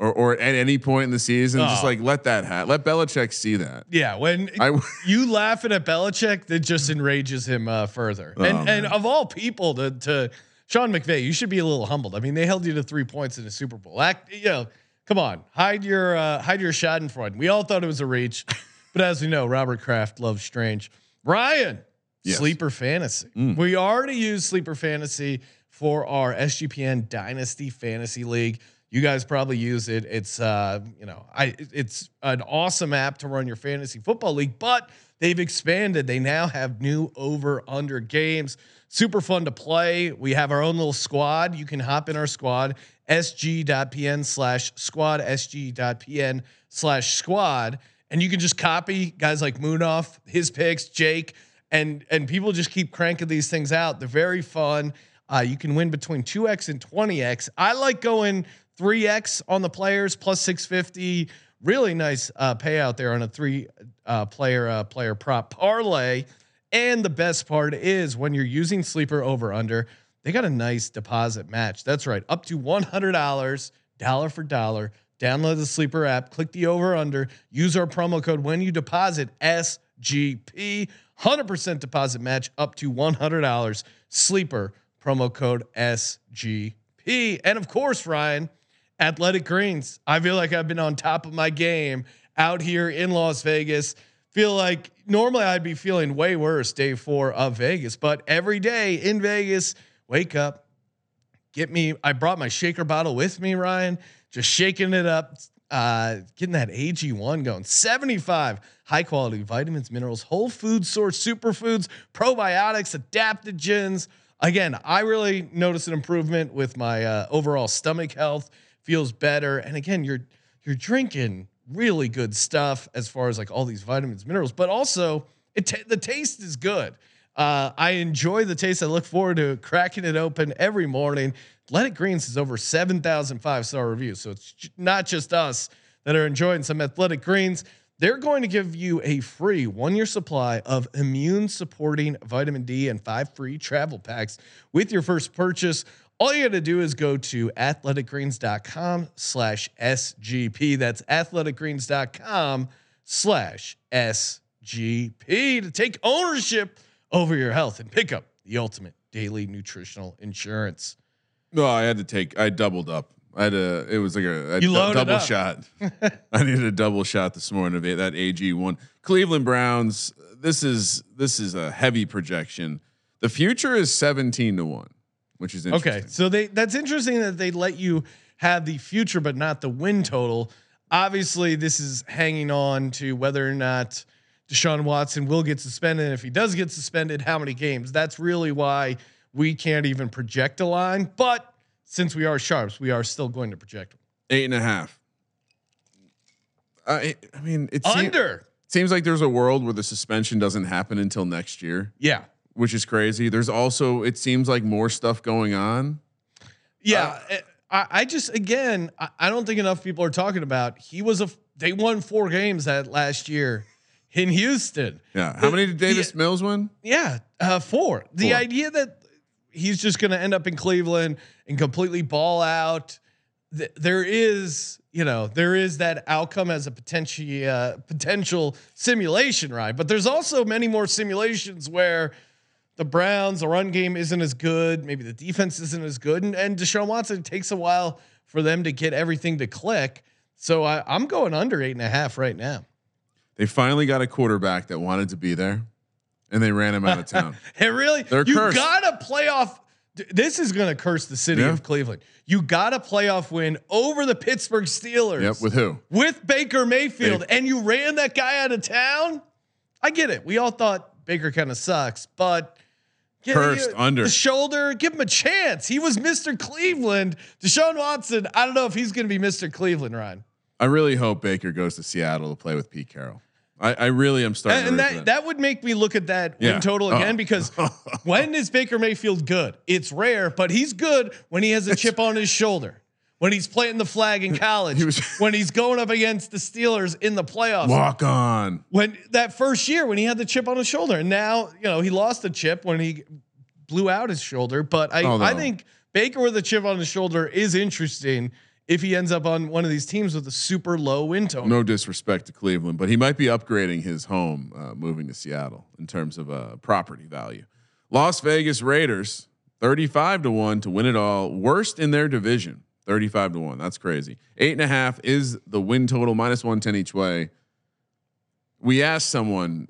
or or at any point in the season, just Oh. like let that hat. Let Belichick see that. yeah. When I you laughing at Belichick, that just enrages him uh, further. and Oh, and of all people to to Sean McVay, you should be a little humbled. I mean, they held you to three points in the Super Bowl. Act, you know, come on, hide your uh, hide your Schadenfreude. We all thought it was a reach, but as we know, Robert Kraft loves strange. Ryan, Yes. sleeper fantasy. We already used sleeper fantasy for our SGPN Dynasty Fantasy League. You guys probably use it. It's uh, you know, I it's an awesome app to run your fantasy football league, but they've expanded. They now have new over under games. Super fun to play. We have our own little squad. You can hop in our squad, sg.pn slash squad, sg.pn slash squad, and you can just copy guys like Moonoff, his picks, Jake, and and people just keep cranking these things out. They're very fun. Uh, you can win between 2x and 20x. I like going 3x on the players plus 650. Really nice uh, payout there on a three uh, player uh, player prop parlay. And the best part is when you're using sleeper over under, they got a nice deposit match. That's right, up to $100, dollar dollar for dollar. Download the sleeper app, click the over under, use our promo code when you deposit SGP. 100% deposit match up to $100. Sleeper promo code SGP. And of course, Ryan, Athletic Greens. I feel like I've been on top of my game out here in Las Vegas. Feel like normally I'd be feeling way worse day four of Vegas, but every day in Vegas, wake up, get me. I brought my shaker bottle with me, Ryan, just shaking it up, uh, getting that AG1 going. 75 high quality vitamins, minerals, whole food source, superfoods, probiotics, adaptogens. Again, I really noticed an improvement with my uh, overall stomach health. Feels better, and again, you're you're drinking really good stuff as far as like all these vitamins, minerals, but also it ta the taste is good. Uh, I enjoy the taste. I look forward to cracking it open every morning. Athletic Greens has over 7,000 five star reviews. So it's not just us that are enjoying some Athletic Greens. They're going to give you a free one year supply of immune supporting vitamin D and five free travel packs with your first purchase. All you got to do is go to athleticgreens.com slash SGP. That's athleticgreens.com slash SGP to take ownership over your health and pick up the ultimate daily nutritional insurance. No, I had to take. I doubled up. I had a. It was like a, a loaded double shot. I needed a double shot this morning of that AG one. Cleveland Browns. This is this is a heavy projection. The future is seventeen to one, which is interesting. Okay, so they that's interesting that they let you have the future but not the win total. Obviously, this is hanging on to whether or not Deshaun Watson will get suspended. And if he does get suspended, how many games? That's really why we can't even project a line. But since we are sharps, we are still going to project Eight and a half. I I mean, it seem- under. seems like there's a world where the suspension doesn't happen until next year, Yeah, which is crazy. There's also it seems like more stuff going on. yeah. eh, I, I just again, I, I don't think enough people are talking about. He was a They won four games that last year in Houston. Yeah. How many did The- Davis Mills win? Yeah, uh, four. The Four. idea that he's just going to end up in Cleveland and completely ball out. th- there is, you know, there is that outcome as a potential uh, potential simulation, right? But there's also many more simulations where the Browns, the run game isn't as good, maybe the defense isn't as good, and, and Deshaun Watson it takes a while for them to get everything to click. So I, I'm going under eight and a half right now. They finally got a quarterback that wanted to be there, and they ran him out of town. It really, They're you cursed. got a playoff. This is going to curse the city Yeah. of Cleveland. You got a playoff win over the Pittsburgh Steelers. yep. With who? with Baker Mayfield, May- and you ran that guy out of town. I get it. We all thought Baker kind of sucks, but yeah, Cursed, under. the shoulder. Give him a chance. He was Mr. Cleveland. Deshaun Watson. I don't know if he's going to be Mr. Cleveland, Ryan. I really hope Baker goes to Seattle to play with Pete Carroll. I, I really am starting. And, root that that would make me look at that Yeah. win total Oh. again because when is Baker Mayfield good? It's rare, but he's good when he has a chip on his shoulder. When he's planting the flag in college, He was- when he's going up against the Steelers in the playoffs, Walk on. when that first year when he had the chip on his shoulder, and now you know he lost the chip when he blew out his shoulder. But I, Oh, no. I think Baker with a chip on his shoulder is interesting if he ends up on one of these teams with a super low win total. No disrespect to Cleveland, but he might be upgrading his home, uh, moving to Seattle in terms of uh, property value. Las Vegas Raiders, thirty-five to one to win it all. Worst in their division, thirty-five to one. That's crazy. Eight and a half is the win total, minus one ten each way. We asked someone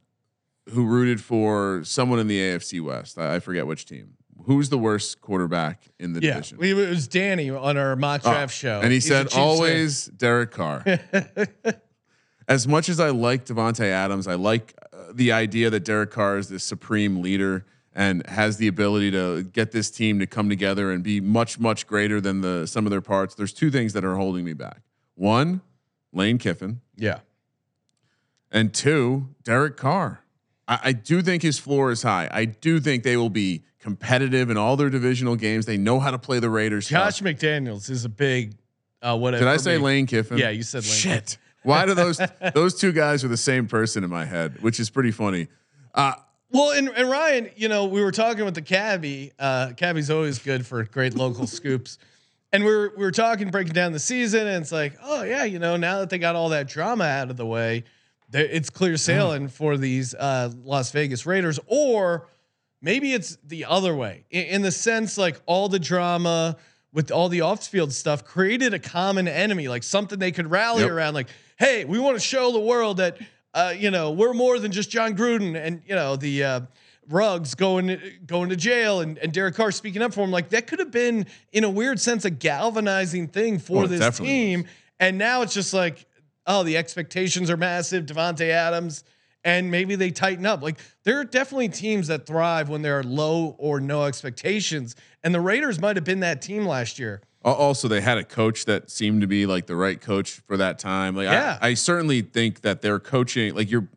who rooted for someone in the AFC West. I, I forget which team. Who's the worst quarterback in the Yeah, division? it was Danny on our mock Oh, draft show, And he He's said Chiefs fan. always Derek Carr. as much as I like Davante Adams, I like uh, the idea that Derek Carr is the supreme leader and has the ability to get this team to come together and be much much greater than the some of their parts. There's two things that are holding me back. One, Lane Kiffin, Yeah, and two, Derek Carr. I, I do think his floor is high. I do think they will be competitive in all their divisional games. They know how to play the Raiders. Josh McDaniels is a big uh, whatever. Did I say me. Lane Kiffin? Yeah, you said Lane Shit. Why do those those two guys are the same person in my head, which is pretty funny. Uh, Well, and, and Ryan, you know, we were talking with the cabbie. Uh, cabbie's always good for great local scoops. And we were we were talking, breaking down the season, and it's like, oh yeah, you know, now that they got all that drama out of the way, it's clear sailing for these uh, Las Vegas Raiders. Or maybe it's the other way, in, in the sense like all the drama with all the off-field stuff created a common enemy, like something they could rally Yep. around. Like, hey, we want to show the world that uh, you know we're more than just Jon Gruden and you know the uh, Ruggs going going to jail and, and Derek Carr speaking up for him. Like that could have been in a weird sense a galvanizing thing for Oh, this team. And now it's just like, oh, the expectations are massive. Davante Adams. And maybe they tighten up. Like there are definitely teams that thrive when there are low or no expectations. And the Raiders might have been that team last year. also, they had a coach that seemed to be like the right coach for that time. Like, Yeah. I, I certainly think that they're coaching. Like, you're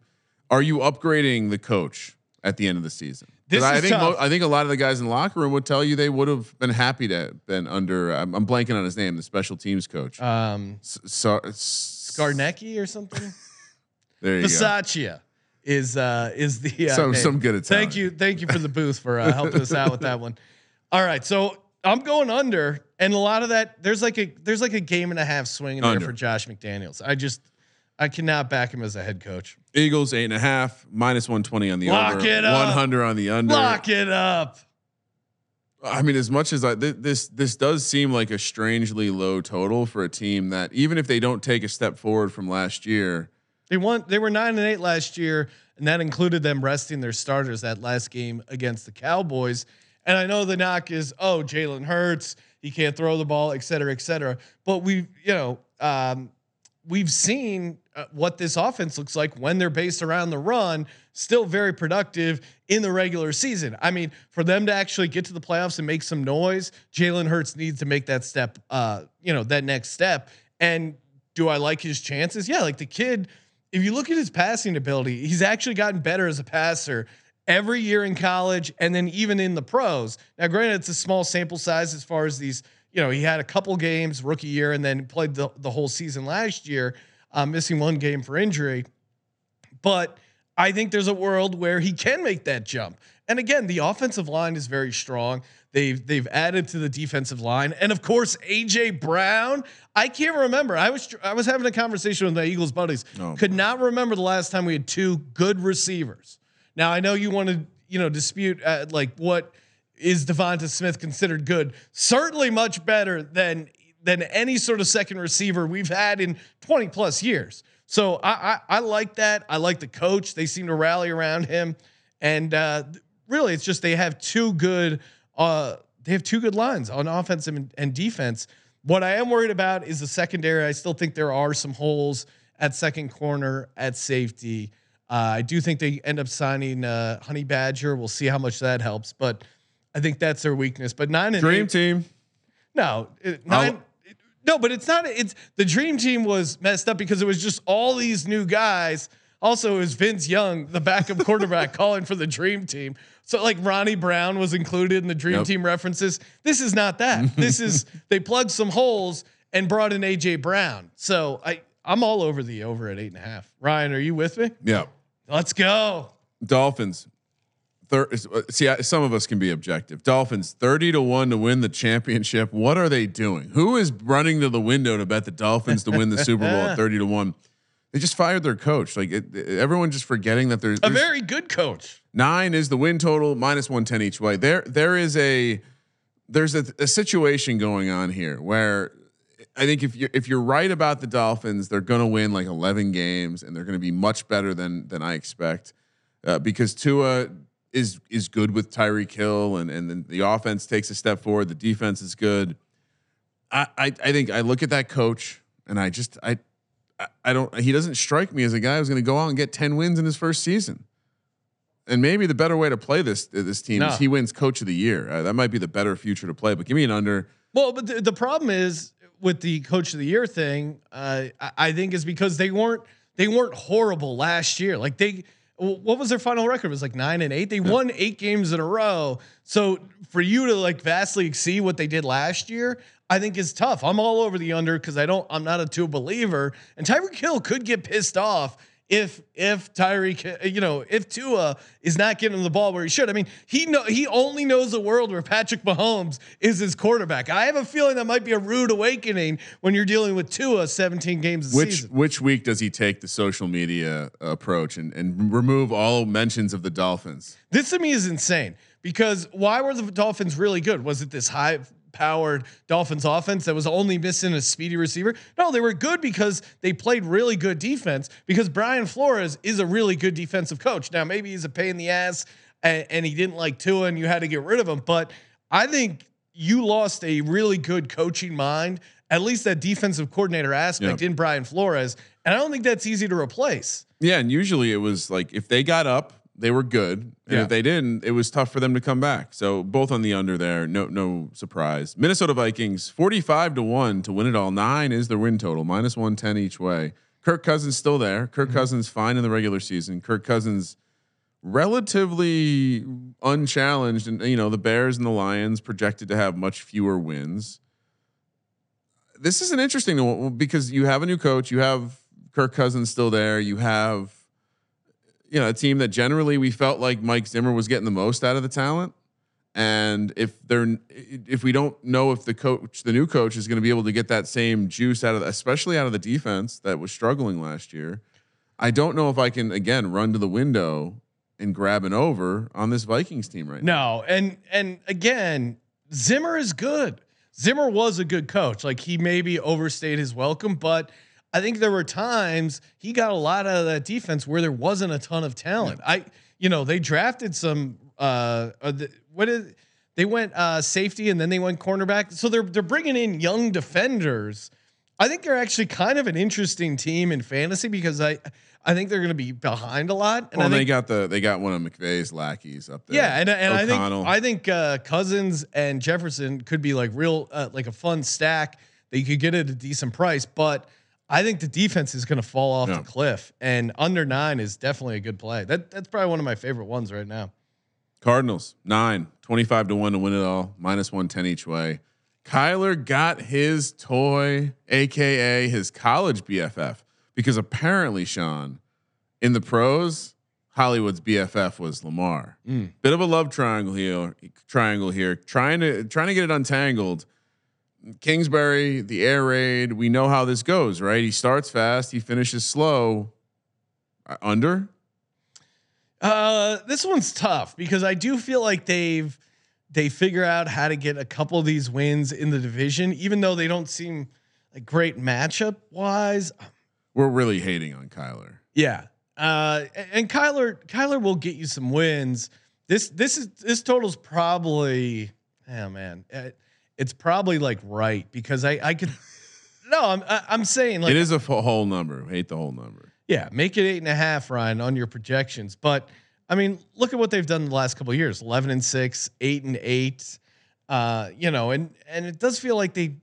are you upgrading the coach at the end of the season? This I think tough. I think a lot of the guys in the locker room would tell you they would have been happy to have been under. I'm, I'm blanking on his name, the special teams coach. Um, S- s- Skarnecki or something. There you go. Is uh is the uh, Some- name. some good Italian. Thank you, thank you for the booth for uh, helping us out with that one. All right, so I'm going under, and a lot of that there's like a there's like a game and a half swing in there for Josh McDaniels. I just I cannot back him as a head coach. Eagles eight and a half, minus one twenty on the Lock over, it up. one hundred on the under. Lock it up. I mean, as much as I th- this this does seem like a strangely low total for a team that even if they don't take a step forward from last year, They won. They were nine and eight last year, and that included them resting their starters that last game against the Cowboys. And I know the knock is, oh, Jalen Hurts, he can't throw the ball, et cetera, et cetera. But we, you know, um, we've seen uh, what this offense looks like when they're based around the run. Still very productive in the regular season. I mean, for them to actually get to the playoffs and make some noise, Jalen Hurts needs to make that step. Uh, you know, that next step. And do I like his chances? Yeah, like the kid. If you look at his passing ability, he's actually gotten better as a passer every year in college and then even in the pros. Now, granted, it's a small sample size as far as these you know, he had a couple games rookie year and then played the, the whole season last year, uh, missing one game for injury. But I think there's a world where he can make that jump. And again, the offensive line is very strong. They've they've added to the defensive line, and of course AJ Brown. I can't remember. I was I was having a conversation with my Eagles buddies. Oh, Could not remember the last time we had two good receivers. Now I know you want to you know dispute uh, like what is Devonta Smith considered good. Certainly much better than than any sort of second receiver we've had in 20 plus years. So I, I, I like that. I like the coach. They seem to rally around him, and uh, really, it's just they have two good. Uh, they have two good lines on offense and, and defense. What I am worried about is the secondary. I still think there are some holes at second corner, at safety. Uh, I do think they end up signing uh, Honey Badger. We'll see how much that helps, but I think that's their weakness. But nine and Dream eight, team. no, it, nine. it- no, but it's not. It's the dream team was messed up because it was just all these new guys. Also, it was Vince Young, the backup quarterback, calling for the dream team. So, like Ronnie Brown was included in the dream Yep. team references. This is not that. this is they plugged some holes and brought in AJ Brown. So I I'm all over the over at eight and a half. Ryan, are you with me? Yeah. Let's go. Dolphins. Thir- see, I, some of us can be objective. Dolphins thirty to one to win the championship. What are they doing? Who is running to the window to bet the Dolphins to win the Super Bowl at thirty to one? They just fired their coach. Like it, everyone just forgetting that there's, A there's very good coach. nine is the win total minus one ten each way. There there is a there's a, a situation going on here where I think if you if you're right about the Dolphins, they're going to win like 11 games and they're going to be much better than than I expect uh, because Tua is is good with Tyreek Hill, and and then the offense takes a step forward. The defense is good. I I, I think I look at that coach and I just I. I- don't. He doesn't strike me as a guy who's going to go out and get ten wins in his first season. And maybe the better way to play this this team No. is he wins Coach of the Year. Uh, that might be the better future to play. But give me an under. Well, but the, the problem is with the coach of the year thing. Uh, I, I think is because they weren't they weren't horrible last year. Like they, what was their final record? It was like nine and eight. They won eight games in a row. So for you to like vastly exceed what they did last year, I think is tough. I'm all over the under because I don't. I'm not a Tua believer, and Tyreek Hill could get pissed off if if Tyreek, you know, if Tua is not getting the ball where he should. I mean, he know he only knows a world where Patrick Mahomes is his quarterback. I have a feeling that might be a rude awakening when you're dealing with Tua 17 games a Which season. which week does he take the social media approach and, and remove all mentions of the Dolphins? This to me is insane because why were the Dolphins really good? Was it this high powered Dolphins offense that was only missing a speedy receiver? No, they were good because they played really good defense because Brian Flores is a really good defensive coach. Now, maybe he's a pain in the ass and, and he didn't like Tua and you had to get rid of him, but I think you lost a really good coaching mind, at least that defensive coordinator aspect Yeah. in Brian Flores. And I don't think that's easy to replace. Yeah, and usually it was like if they got up, they were good, and Yeah. if they didn't, it was tough for them to come back. So both on the under there, no no surprise. Minnesota Vikings forty five to one to win it all. Nine is the win total, minus one ten each way. Kirk Cousins still there. Kirk mm-hmm. Cousins fine in the regular season. Kirk Cousins relatively unchallenged, and you know the Bears and the Lions projected to have much fewer wins. This is an interesting one because you have a new coach, you have Kirk Cousins still there, you have you know a team that generally we felt like Mike Zimmer was getting the most out of the talent. And if they're if we don't know if the coach, the new coach, is going to be able to get that same juice out of, the, especially out of the defense that was struggling last year, I don't know if I can again run to the window and grab an over on this Vikings team right now. No, and and again, Zimmer is good. Zimmer was a good coach. Like he maybe overstayed his welcome, but I think there were times he got a lot out of that defense where there wasn't a ton of talent. I, you know, they drafted some. Uh, uh the, what is they went uh, safety and then they went cornerback. So they're they're bringing in young defenders. I think they're actually kind of an interesting team in fantasy because I I think they're going to be behind a lot. And Well, they got the they got one of McVay's lackeys up there. yeah, and, and I think I think uh, Cousins and Jefferson could be like real uh, like a fun stack that you could get at a decent price, but I think the defense is going to fall off Yeah. the cliff, and under nine is definitely a good play. That that's probably one of my favorite ones right now. Cardinals, nine, 25 to 1 to win it all, minus 110 each way. Kyler got his toy, aka his college BFF, because apparently, Sean, in the pros, Hollywood's BFF was Lamar. Mm. Bit of a love triangle here, triangle here, trying to trying to get it untangled. Kingsbury, the air raid, we know how this goes, right? He starts fast, he finishes slow. Uh, Under? Uh, this one's tough because I do feel like they've they figure out how to get a couple of these wins in the division, even though they don't seem like great matchup wise. We're really hating on Kyler. Yeah. Uh, and Kyler, Kyler will get you some wins. This, this is, this total's probably, oh man, uh, it's probably like right because I, I could, no, I'm, I, I'm saying like, it is a whole number. Hate the whole number. yeah, make it eight and a half, Ryan, on your projections. But I mean, look at what they've done the last couple of years: eleven and six, eight and eight. Uh, you know, and and it does feel like they.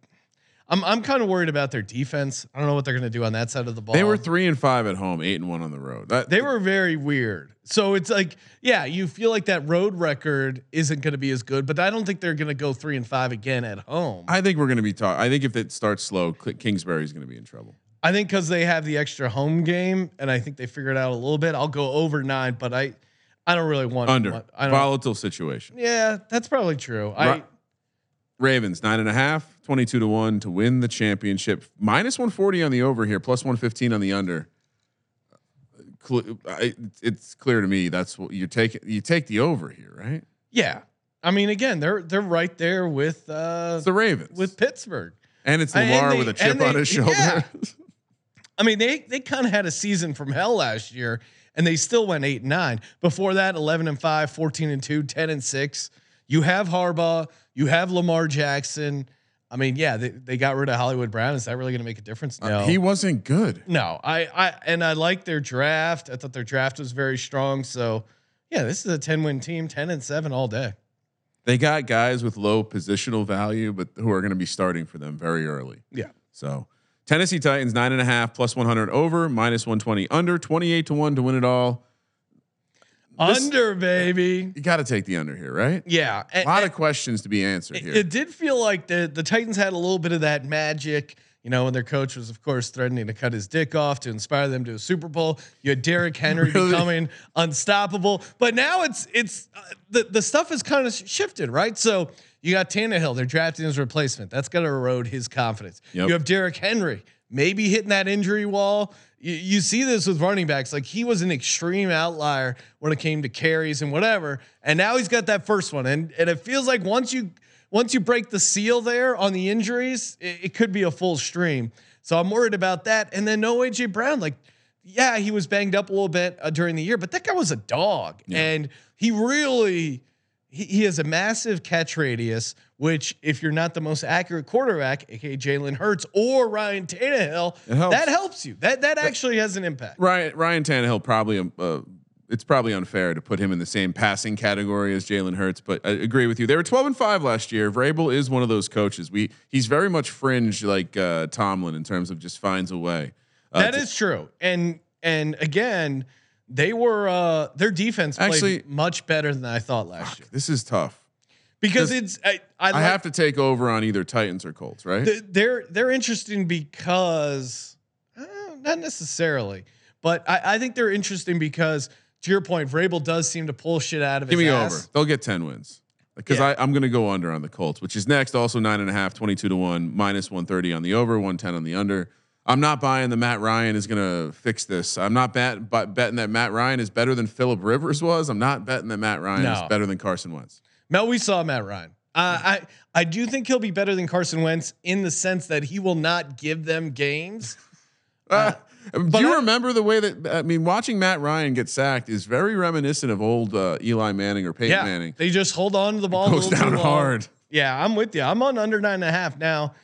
I'm I'm kind of worried about their defense. I don't know what they're going to do on that side of the ball. They were three and five at home, eight and one on the road. That, They were very weird. So it's like, yeah, you feel like that road record isn't going to be as good, but I don't think they're going to go three and five again at home. I, think we're going to be talking. I think if it starts slow, Kingsbury's going to be in trouble. I think because they have the extra home game, and I think they figured out a little bit. I'll go over nine, but I, I don't really want Under I don't. volatile situation. Yeah, that's probably true. I. Ravens nine and a half, 22 to one to win the championship. Minus 140 on the over here, plus 115 on the under. It's clear to me that's what you take. You take the over here, right? yeah. I mean, again, they're they're right there with uh the Ravens with Pittsburgh. and it's and Lamar they- with a chip and they- on his shoulder. yeah. I mean, they they kind of had a season from hell last year, and they still went eight and nine. Before that, 11 and 5, 14 and 2, 10 and 6. You have Harbaugh, you have Lamar Jackson. I mean, yeah, they, they got rid of Hollywood Brown. Is that really going to make a difference? No. Uh, He wasn't good. no, I, I, and I like their draft. I thought their draft was very strong. So, yeah, this is a 10 win team, 10 and 7 all day. They got guys with low positional value, but who are going to be starting for them very early. Yeah. So Tennessee Titans nine and a half plus 100 over minus 120 under 28 to one to win it all. Under, baby. You got to take the under here, right? Yeah. A lot and- of questions to be answered It, here. it did feel like the the Titans had a little bit of that magic, you know, when their coach was, of course, threatening to cut his dick off to inspire them to a Super Bowl. You had Derrick Henry Really? becoming unstoppable, but now it's it's uh, the the stuff has kind of shifted, right? So you got Tannehill, they're drafting his replacement. That's going to erode his confidence. Yep. You have Derrick Henry, maybe hitting that injury wall. You, you see this with running backs. Like he was an extreme outlier when it came to carries and whatever. And now he's got that first one. And and it feels like once you once you break the seal there on the injuries, it, it could be a full stream. So I'm worried about that. And then no AJ Brown. Like, yeah, he was banged up a little bit uh, during the year, but that guy was a dog. And he really he, he has a massive catch radius, which if you're not the most accurate quarterback, aka Jalen Hurts or Ryan Tannehill, helps. that helps you. That that actually has an impact. Ryan Ryan Tannehill probably um, uh, it's probably unfair to put him in the same passing category as Jalen Hurts, but I agree with you. They were 12 and 5 last year. Vrabel is one of those coaches. We he's very much fringe like uh, Tomlin in terms of just finds a way. Uh, That is true. And and again, they were uh their defense played Actually- much better than I thought last year. this is tough. Because it's I, I, I like- have to take over on either Titans or Colts, right? th- they're they're interesting because uh, not necessarily, but I, I think they're interesting because to your point, Vrabel does seem to pull shit out of Give his me ass. over. They'll get 10 wins. Because Yeah. I'm going to go under on the Colts, which is next. Also nine and a half, 22 to one, minus 130 on the over, 110 on the under. I'm not buying the Matt Ryan is going to fix this. I'm not bet, betting that Matt Ryan is better than Philip Rivers was. I'm not betting that Matt Ryan No. is better than Carson Wentz. Mel, we saw Matt Ryan. Uh, I I do think he'll be better than Carson Wentz in the sense that he will not give them games. Uh, do but you I- remember the way that I mean, watching Matt Ryan get sacked is very reminiscent of old uh, Eli Manning or Peyton Yeah, Manning. they just hold on to the ball. a Goes down hard. Yeah, I'm with you. I'm on under nine and a half now.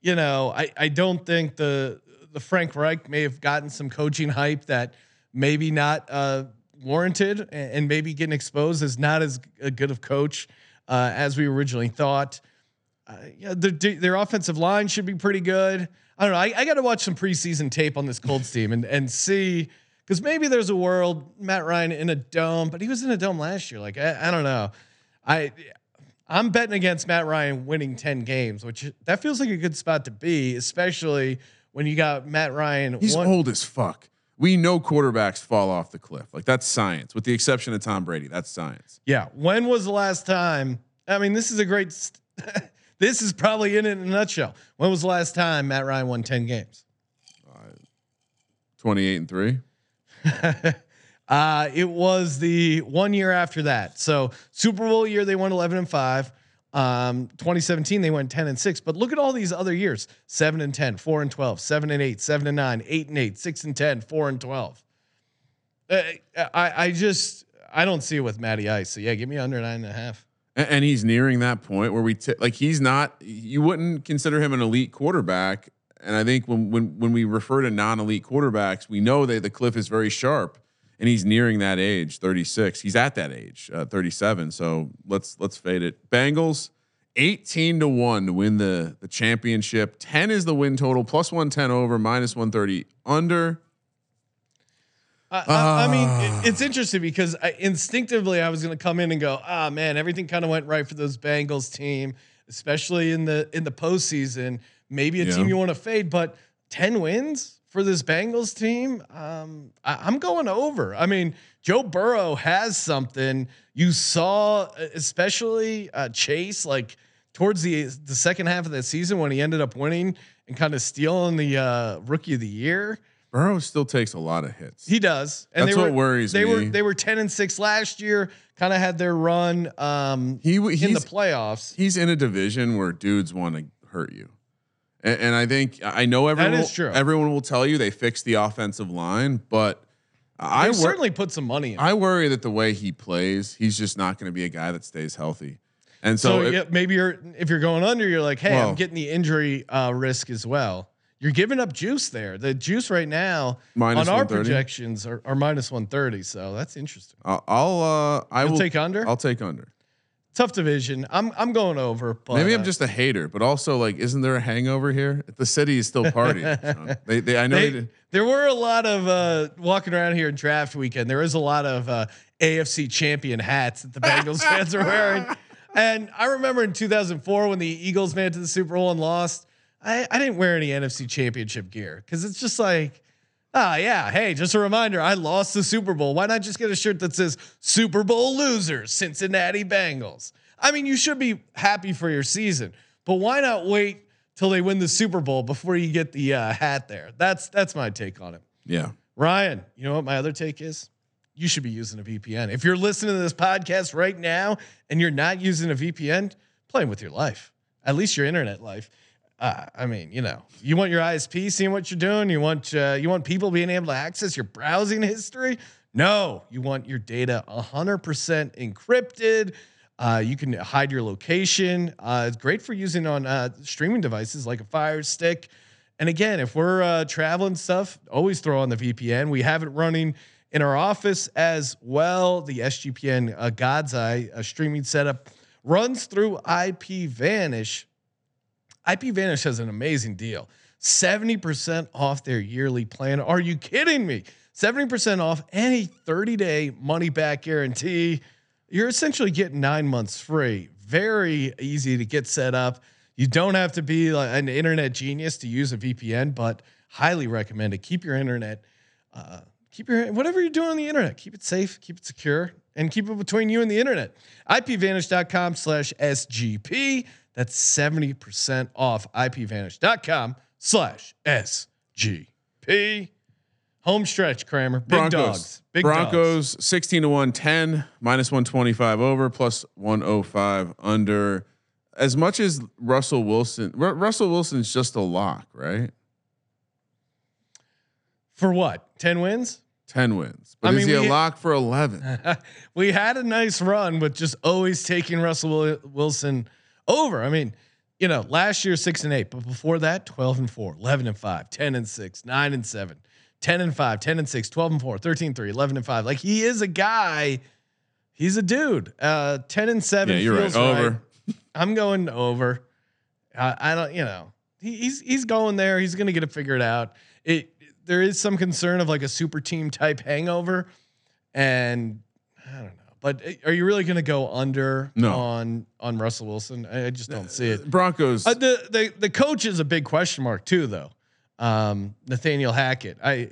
You know, I I don't think the the Frank Reich may have gotten some coaching hype that maybe not uh, warranted, and, maybe getting exposed as not as a good of coach uh, as we originally thought. Uh, yeah, their their offensive line should be pretty good. I don't know. I, I got to watch some preseason tape on this Colts team and and see because maybe there's a world Matt Ryan in a dome, but he was in a dome last year. Like I, I don't know. I I'm betting against Matt Ryan winning 10 games, which that feels like a good spot to be, especially when you got Matt Ryan. He's one- old as fuck. We know quarterbacks fall off the cliff. Like that's science, with the exception of Tom Brady. That's science. Yeah. When was the last time? I mean, this is a great. St- this is probably in it in a nutshell. When was the last time Matt Ryan won 10 games? Twenty-eight and three. Uh, it was the one year after that. So Super Bowl year they won 11 and 5. Um, 2017 they went 10 and 6. But look at all these other years. 7 and 10, 4 and 12, 7 and 8, 7 and 9, 8 and 8, 6 and 10, 4 and 12. Uh, I I just I don't see it with Matty Ice. So yeah, give me under nine and a half. And, and he's nearing that point where we t- like he's not. You wouldn't consider him an elite quarterback. And I think when when when we refer to non-elite quarterbacks, we know that the cliff is very sharp, and he's nearing that age, 36. He's at that age, uh, 37. So let's let's fade it. Bengals. 18 to 1 to win the the championship. 10 is the win total, plus 110 over, minus 130 under. I, I, I mean, it, it's interesting because I, instinctively I was going to come in and go, ah, man, everything kind of went right for those Bengals team, especially in the in the postseason. Maybe a Yeah. team you want to fade, but ten wins for this Bengals team, um, I, I'm going over. I mean, Joe Burrow has something. You saw, especially uh, Chase, like towards the the second half of the season when he ended up winning and kind of stealing the uh, rookie of the year. Burrow still takes a lot of hits. He does, and That's they what were, worries they me. were they were ten and six last year. Kind of had their run um, He in the playoffs. he's in a division where dudes want to hurt you. And, and I think I know everyone. is will- true. Everyone will tell you they fixed the offensive line, but I I wor- certainly put some money in. I worry that the way he plays, he's just not going to be a guy that stays healthy. And so, so if- yeah, maybe you're if you're going under, you're like, hey, Well- I'm getting the injury uh, risk as well. You're giving up juice there. The juice right now on our projections are, are minus one thirty. So that's interesting. I'll, I'll uh, I You'll will take under? I'll take under. Tough division. I'm I'm going over. But Maybe I'm just a hater, but also like, isn't there a hangover here? The city is still partying. They, they, I know they, They, there were a lot of uh, walking around here in draft weekend. There is a lot of uh, AFC champion hats that the Bengals fans are wearing. And I remember in 2004 when the Eagles made it to the Super Bowl and lost, I, I didn't wear any NFC championship gear because it's just like, ah, yeah, hey, just a reminder, I lost the Super Bowl. Why not just get a shirt that says Super Bowl losers, Cincinnati Bengals? I mean, you should be happy for your season, but why not wait till they win the Super Bowl before you get the uh, hat there? That's that's my take on it. Yeah. Ryan, you know what my other take is? You should be using a VPN. If you're listening to this podcast right now and you're not using a VPN, playing with your life, at least your internet life. Uh, I mean, you know, you want your ISP seeing what you're doing. You want uh, you want people being able to access your browsing history. No, you want your data 100% encrypted. Uh, you can hide your location. Uh, it's great for using on uh, streaming devices like a Fire Stick. And again, if we're uh, traveling stuff, always throw on the VPN. We have it running in our office as well. The SGPN God's Eye streaming setup runs through IP Vanish. IP Vanish has an amazing deal 70% off their yearly plan. Are you kidding me? 70% off any 30 day money back guarantee. You're essentially getting nine months free. Very easy to get set up. You don't have to be an internet genius to use a VPN, but highly recommend it. Keep your internet, uh, keep your whatever you're doing on the internet, keep it safe, keep it secure, and keep it between you and the internet. IPVanish.com slash SGP. That's 70% off IPVanish.com slash SGP. Home stretch, Kramer. Big Broncos. dogs. Big dogs. Broncos 16 to 110, minus 125 over, plus 105 under. As much as Russell Wilson, Ru- Russell Wilson's just a lock, right? For what? 10 wins? 10 wins. But I is mean, he a lock for 11? we had a nice run with just always taking Russell Wilson over. I mean, you know, last year six and eight, but before that, 12 and four, 11 and five, 10 and six, nine and seven, 10 and five, 10 and six, 12 and four, 13 and three, 11 and five. Like he is a guy. He's a dude. Uh, 10 and seven. yeah, you're right. Over. I'm going over. I, I don't, you know, he, he's he's going there. He's going to get it figured out. It there is some concern of like a super team type hangover, and I don't know. But uh, are you really going to go under No. on on Russell Wilson? I, I just don't see it. Broncos. Uh, the the the coach is a big question mark too, though. Um, Nathaniel Hackett, I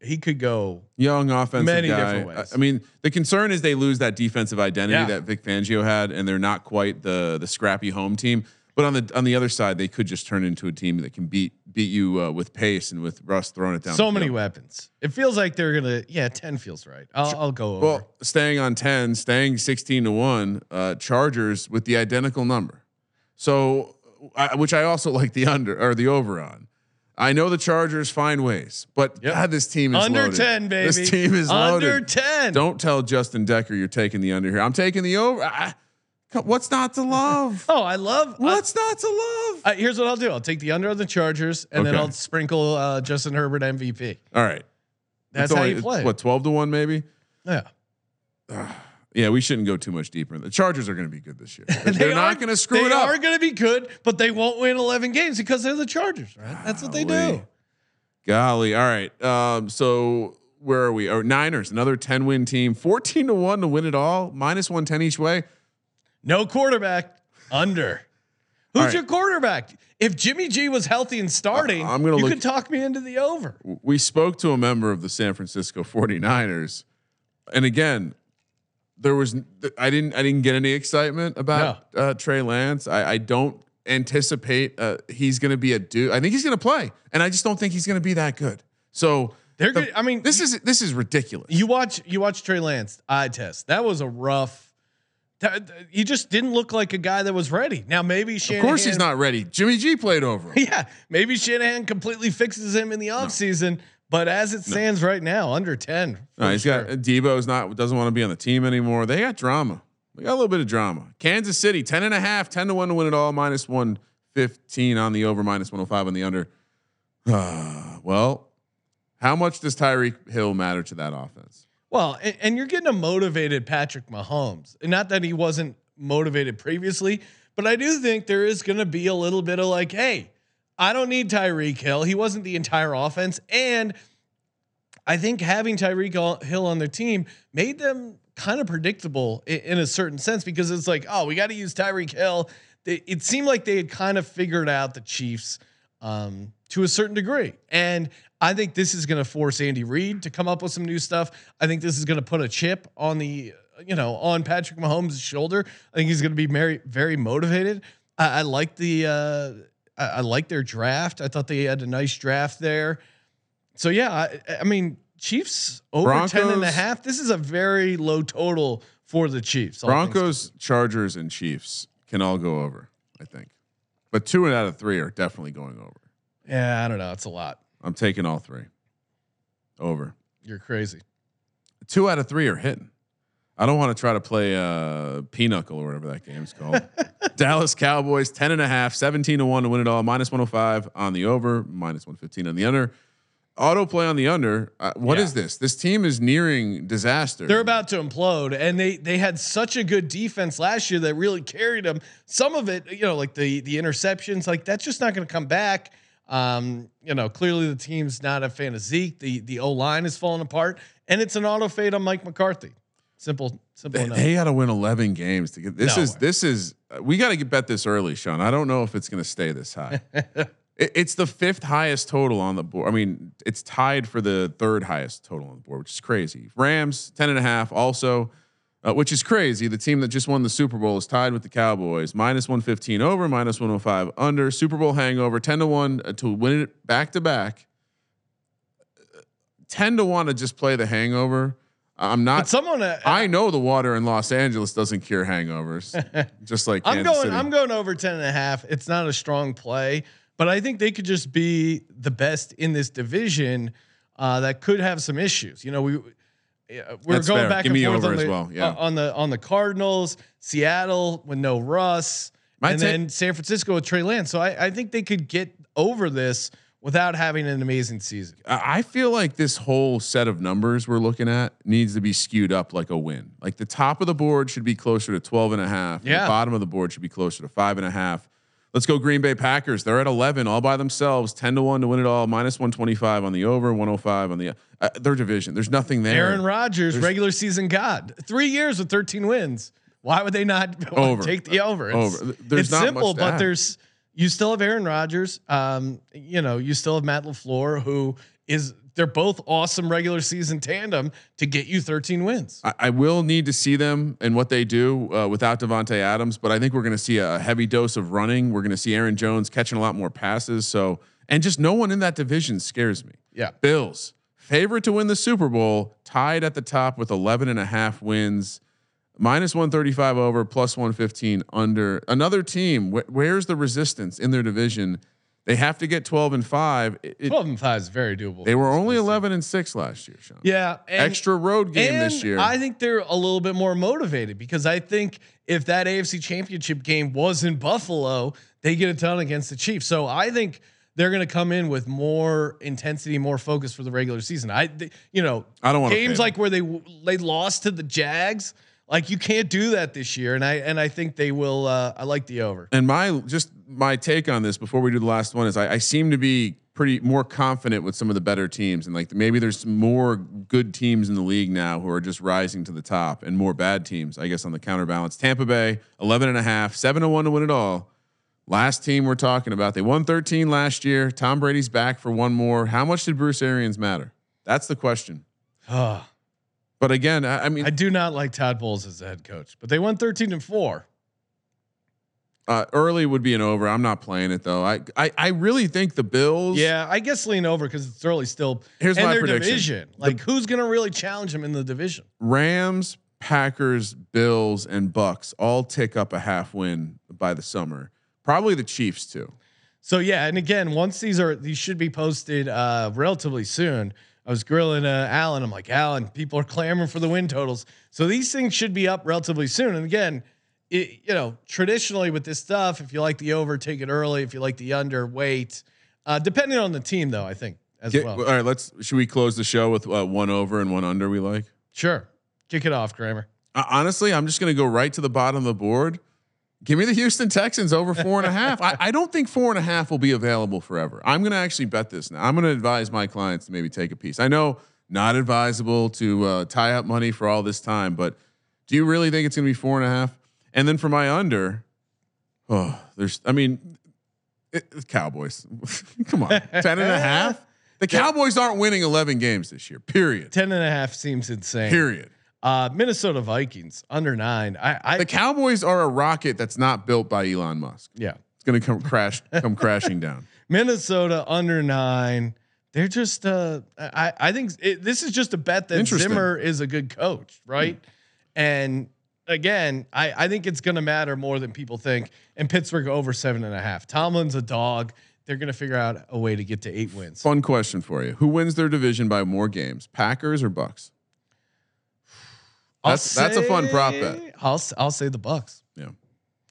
he could go. young offensive Many guy. different ways. I- I mean, the concern is they lose that defensive identity Yeah. that Vic Fangio had, and they're not quite the the scrappy home team. But on the on the other side, they could just turn into a team that can beat beat you uh, with pace and with Russ throwing it down. so many weapons. It feels like they're gonna. Yeah, ten feels right. I'll, I'll go over. Well, staying on ten, staying sixteen to one, uh, Chargers with the identical number. So, I, which I also like the under or the over on. I know the Chargers find ways, but Yep. God, this team is under loaded. ten, baby. This team is under loaded. ten. Don't tell Justin Decker you're taking the under here. I'm taking the over. I, what's not to love? Oh, I love. What's not to love? Uh, here's what I'll do. I'll take the under on the Chargers, and then I'll sprinkle uh, Justin Herbert MVP. All right. That's It's how only- you play. What, 12 to 1 maybe? Yeah. Yeah, we shouldn't go too much deeper. The Chargers are going to be good this year. They're, They not are- going to screw it up. They are going to be good, but they won't win 11 games because they're the Chargers, right? That's what they do. Golly. All right. Um, so where are we? Oh, Niners, another 10 win team, 14 to 1 to win it all, minus 110 each way. No quarterback. Under. Who's right. your quarterback? If Jimmy G was healthy and starting, I'm gonna you look- could talk me into the over. We spoke to a member of the San Francisco 49ers. And again, there was I didn't I didn't get any excitement about uh, Trey Lance. I, I don't anticipate uh, he's going to be a dude. I think he's going to play, and I just don't think he's going to be that good. So They're the- good. I mean, this is this is ridiculous. You watch you watch Trey Lance eye test. That was a rough. That- uh, he just didn't look like a guy that was ready. Now maybe Shanahan, of course, he's not ready. Jimmy G played over him. Yeah, maybe Shanahan completely fixes him in the offseason. But as it stands right now, under ten. No, for he's sure. got Deebo's not doesn't want to be on the team anymore. They got drama. They got a little bit of drama. Kansas City 10 and a half, 10 to 1 to win it all, minus 115 on the over, minus 105 on the under. well, how much does Tyreek Hill matter to that offense? Well, and, and you're getting a motivated Patrick Mahomes. Not that he wasn't motivated previously, but I do think there is going to be a little bit of like, hey, I don't need Tyreek Hill. He wasn't the entire offense. And I think having Tyreek Hill- Hill on their team made them kind of predictable in, in a certain sense because it's like, oh, we got to use Tyreek Hill. They, it seemed like they had kind of figured out the Chiefs um, to a certain degree. And I think this is going to force Andy Reid to come up with some new stuff. I think this is going to put a chip on the, you know, on Patrick Mahomes' shoulder. I think he's going to be very, very motivated. I, I like the, uh, I, I like their draft. I thought they had a nice draft there. So yeah, I, I mean, Chiefs over 10 and a Broncos- half. This is a very low total for the Chiefs. Broncos, Chargers, and Chiefs can all go over, I think. But two out of three are definitely going over. Yeah, I don't know. It's a lot. I'm taking all three over. You're crazy. Two out of three are hitting. I don't want to try to play uh, Pinochle or whatever that game's called. Dallas Cowboys 10 and a half, 17 to 1 to win it all, minus 105 on the over, minus 115 on the under. Auto play on the under. Uh, What is Yeah. this? This team is nearing disaster. They're about to implode, and they they had such a good defense last year that really carried them. Some of it, you know, like the the interceptions, like that's just not going to come back. Um, you know, clearly the team's not a fan of Zeke. The the O line is falling apart, and it's an auto fade on Mike McCarthy. Simple, simple They, enough. they got to win 11 games to get this. No is way. this is we got to get bet this early, Sean. I don't know if it's going to stay this high. It- it's the fifth highest total on the board. I mean, it's tied for the third highest total on the board, which is crazy. Rams 10 and a half also, uh, which is crazy. The team that just won the Super Bowl is tied with the Cowboys, minus 115 over, minus 105 under. Super Bowl hangover 10 to 1 uh, to win it back to back. 10 to 1 to just play the hangover. I'm not but someone, uh, I know the water in Los Angeles doesn't cure hangovers, just like I'm going. City. I'm going over 10 and a half. It's not a strong play, but I think they could just be the best in this division uh, that could have some issues. You know, we uh, we're That's going fair. back Give and me forth over on as the, well, yeah. uh, on the on the Cardinals, Seattle with no Russ, My and ta- then San Francisco with Trey Lance. So I, I think they could get over this without having an amazing season. I I feel like this whole set of numbers we're looking at needs to be skewed up like a win. Like the top of the board should be closer to 12 and a half. Yeah. The bottom of the board should be closer to five and a half. Let's go Green Bay Packers. They're at 11 all by themselves, 10 to 1 to win it all, minus 125 on the over, 105 on the uh, their division. There's nothing there. Aaron Rodgers, regular season god, three years with 13 wins. Why would they not Over. take the over? It's, Over. There's it's not simple, but there's you still have Aaron Rodgers. Um, you know, you still have Matt Lafleur, who is they're both awesome regular season tandem to get you 13 wins. I, I will need to see them and what they do uh, without Davante Adams, but I think we're going to see a heavy dose of running. We're going to see Aaron Jones catching a lot more passes. So, and just no one in that division scares me. Yeah. Bills favorite to win the Super Bowl, tied at the top with 11 and a half wins, minus 135 over, plus 115 under. Another team. Wh- where's the resistance in their division? They have to get 12 and five. It- it- 12 and 5 is very doable. they were only 11 and six last year, Sean. yeah, and- Extra road game this year. I think they're a little bit more motivated because I think if that AFC championship game was in Buffalo, they get it done against the Chiefs. So I think they're going to come in with more intensity, more focus for the regular season. I, th- you know, I don't wanna games like where they they lost to the Jags. Like you can't do that this year, and I and I think they will. Uh, I like the over. and my just my take on this before we do the last one is I, I seem to be pretty more confident with some of the better teams. And like maybe there's more good teams in the league now who are just rising to the top and more bad teams I guess on the counterbalance. Tampa Bay 11 and a half 7 to 1 to win it all. Last team we're talking about. They won 13 last year. Tom Brady's back for one more. How much did Bruce Arians matter? That's the question. Ah, but again I, I mean I do not like Todd Bowles as the head coach, but they won thirteen and four. Uh, early would be an over I'm not playing it though I I, I really think the Bills Yeah, I guess lean over because it's early still. Here's and my prediction. division. Like, who's going to really challenge them in the division? Rams, Packers, Bills, and Bucks all tick up a half win by the summer. Probably the Chiefs too. So yeah, and again, once these are these should be posted uh, relatively soon. I was grilling uh, Alan. I'm like, Alan, people are clamoring for the win totals. So these things should be up relatively soon. And again, it, you know, traditionally with this stuff, if you like the over, take it early. If you like the under, wait. Uh, depending on the team, though, I think as Get- well. All right, let's. Should we close the show with uh, one over and one under? We like. Sure, kick it off, Kramer. Uh, honestly, I'm just going to go right to the bottom of the board. Give me the Houston Texans over four and a half. I, I don't think four and a half will be available forever. I'm going to actually bet this now. I'm going to advise my clients to maybe take a piece. I know not advisable to uh, tie up money for all this time, but do you really think it's going to be four and a half? And then for my under, oh, there's, I mean, it, it's Cowboys. Come on, 10 and a half. The Cowboys aren't winning 11 games this year, period. Ten and a half seems insane. Period. Uh, Minnesota Vikings under nine. I, I The Cowboys are a rocket that's not built by Elon Musk. yeah. It's going to come crash, come crashing down. Minnesota under nine. They're just. Uh, I I think it, this is just a bet that. Zimmer is a good coach, right? And again, I I think it's going to matter more than people think. And Pittsburgh over seven and a half. Tomlin's a dog. They're going to figure out a way to get to eight wins. Fun question for you: Who wins their division by more games, Packers or Bucks? That's- that's a fun prop bet. I'll I'll say the Bucks. Yeah,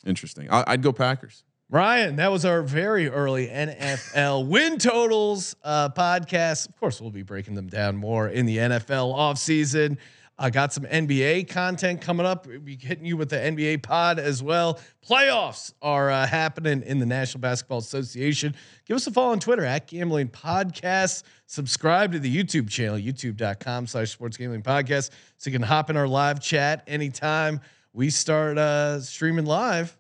interesting. I, I'd go Packers. Ryan, that was our very early NFL win totals uh, podcast. Of course, we'll be breaking them down more in the NFL offseason. I got some NBA content coming up. We'll be hitting you with the NBA pod as well. Playoffs are uh, happening in the National Basketball Association. Give us a follow on Twitter at Gambling Podcast. Subscribe to the YouTube channel, youtube.com slash sports gambling podcast. So you can hop in our live chat anytime we start uh, streaming live.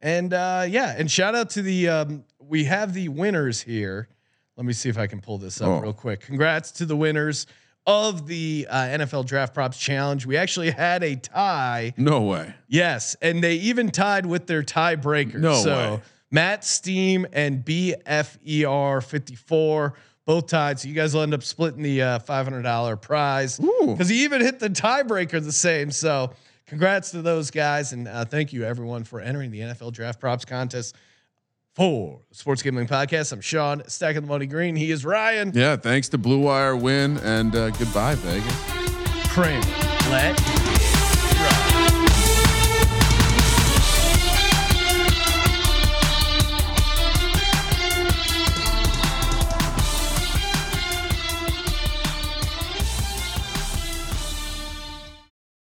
And uh, yeah, and shout out to the um, we have the winners here. Let me see if I can pull this up Oh. real quick. Congrats to the winners of the uh, NFL Draft Props Challenge. We actually had a tie. No way. Yes, and they even tied with their tiebreaker. No so way. Matt Steam and BFER 54 both tied. So you guys will end up splitting the uh, $500 prize because he even hit the tiebreaker the same. So congrats to those guys. And uh, thank you everyone for entering the NFL Draft Props Contest for Sports Gambling Podcast. I'm Sean, stacking the money green. He is Ryan. Yeah, thanks to Blue Wire Wynn and uh, goodbye Vegas. Kramer. Let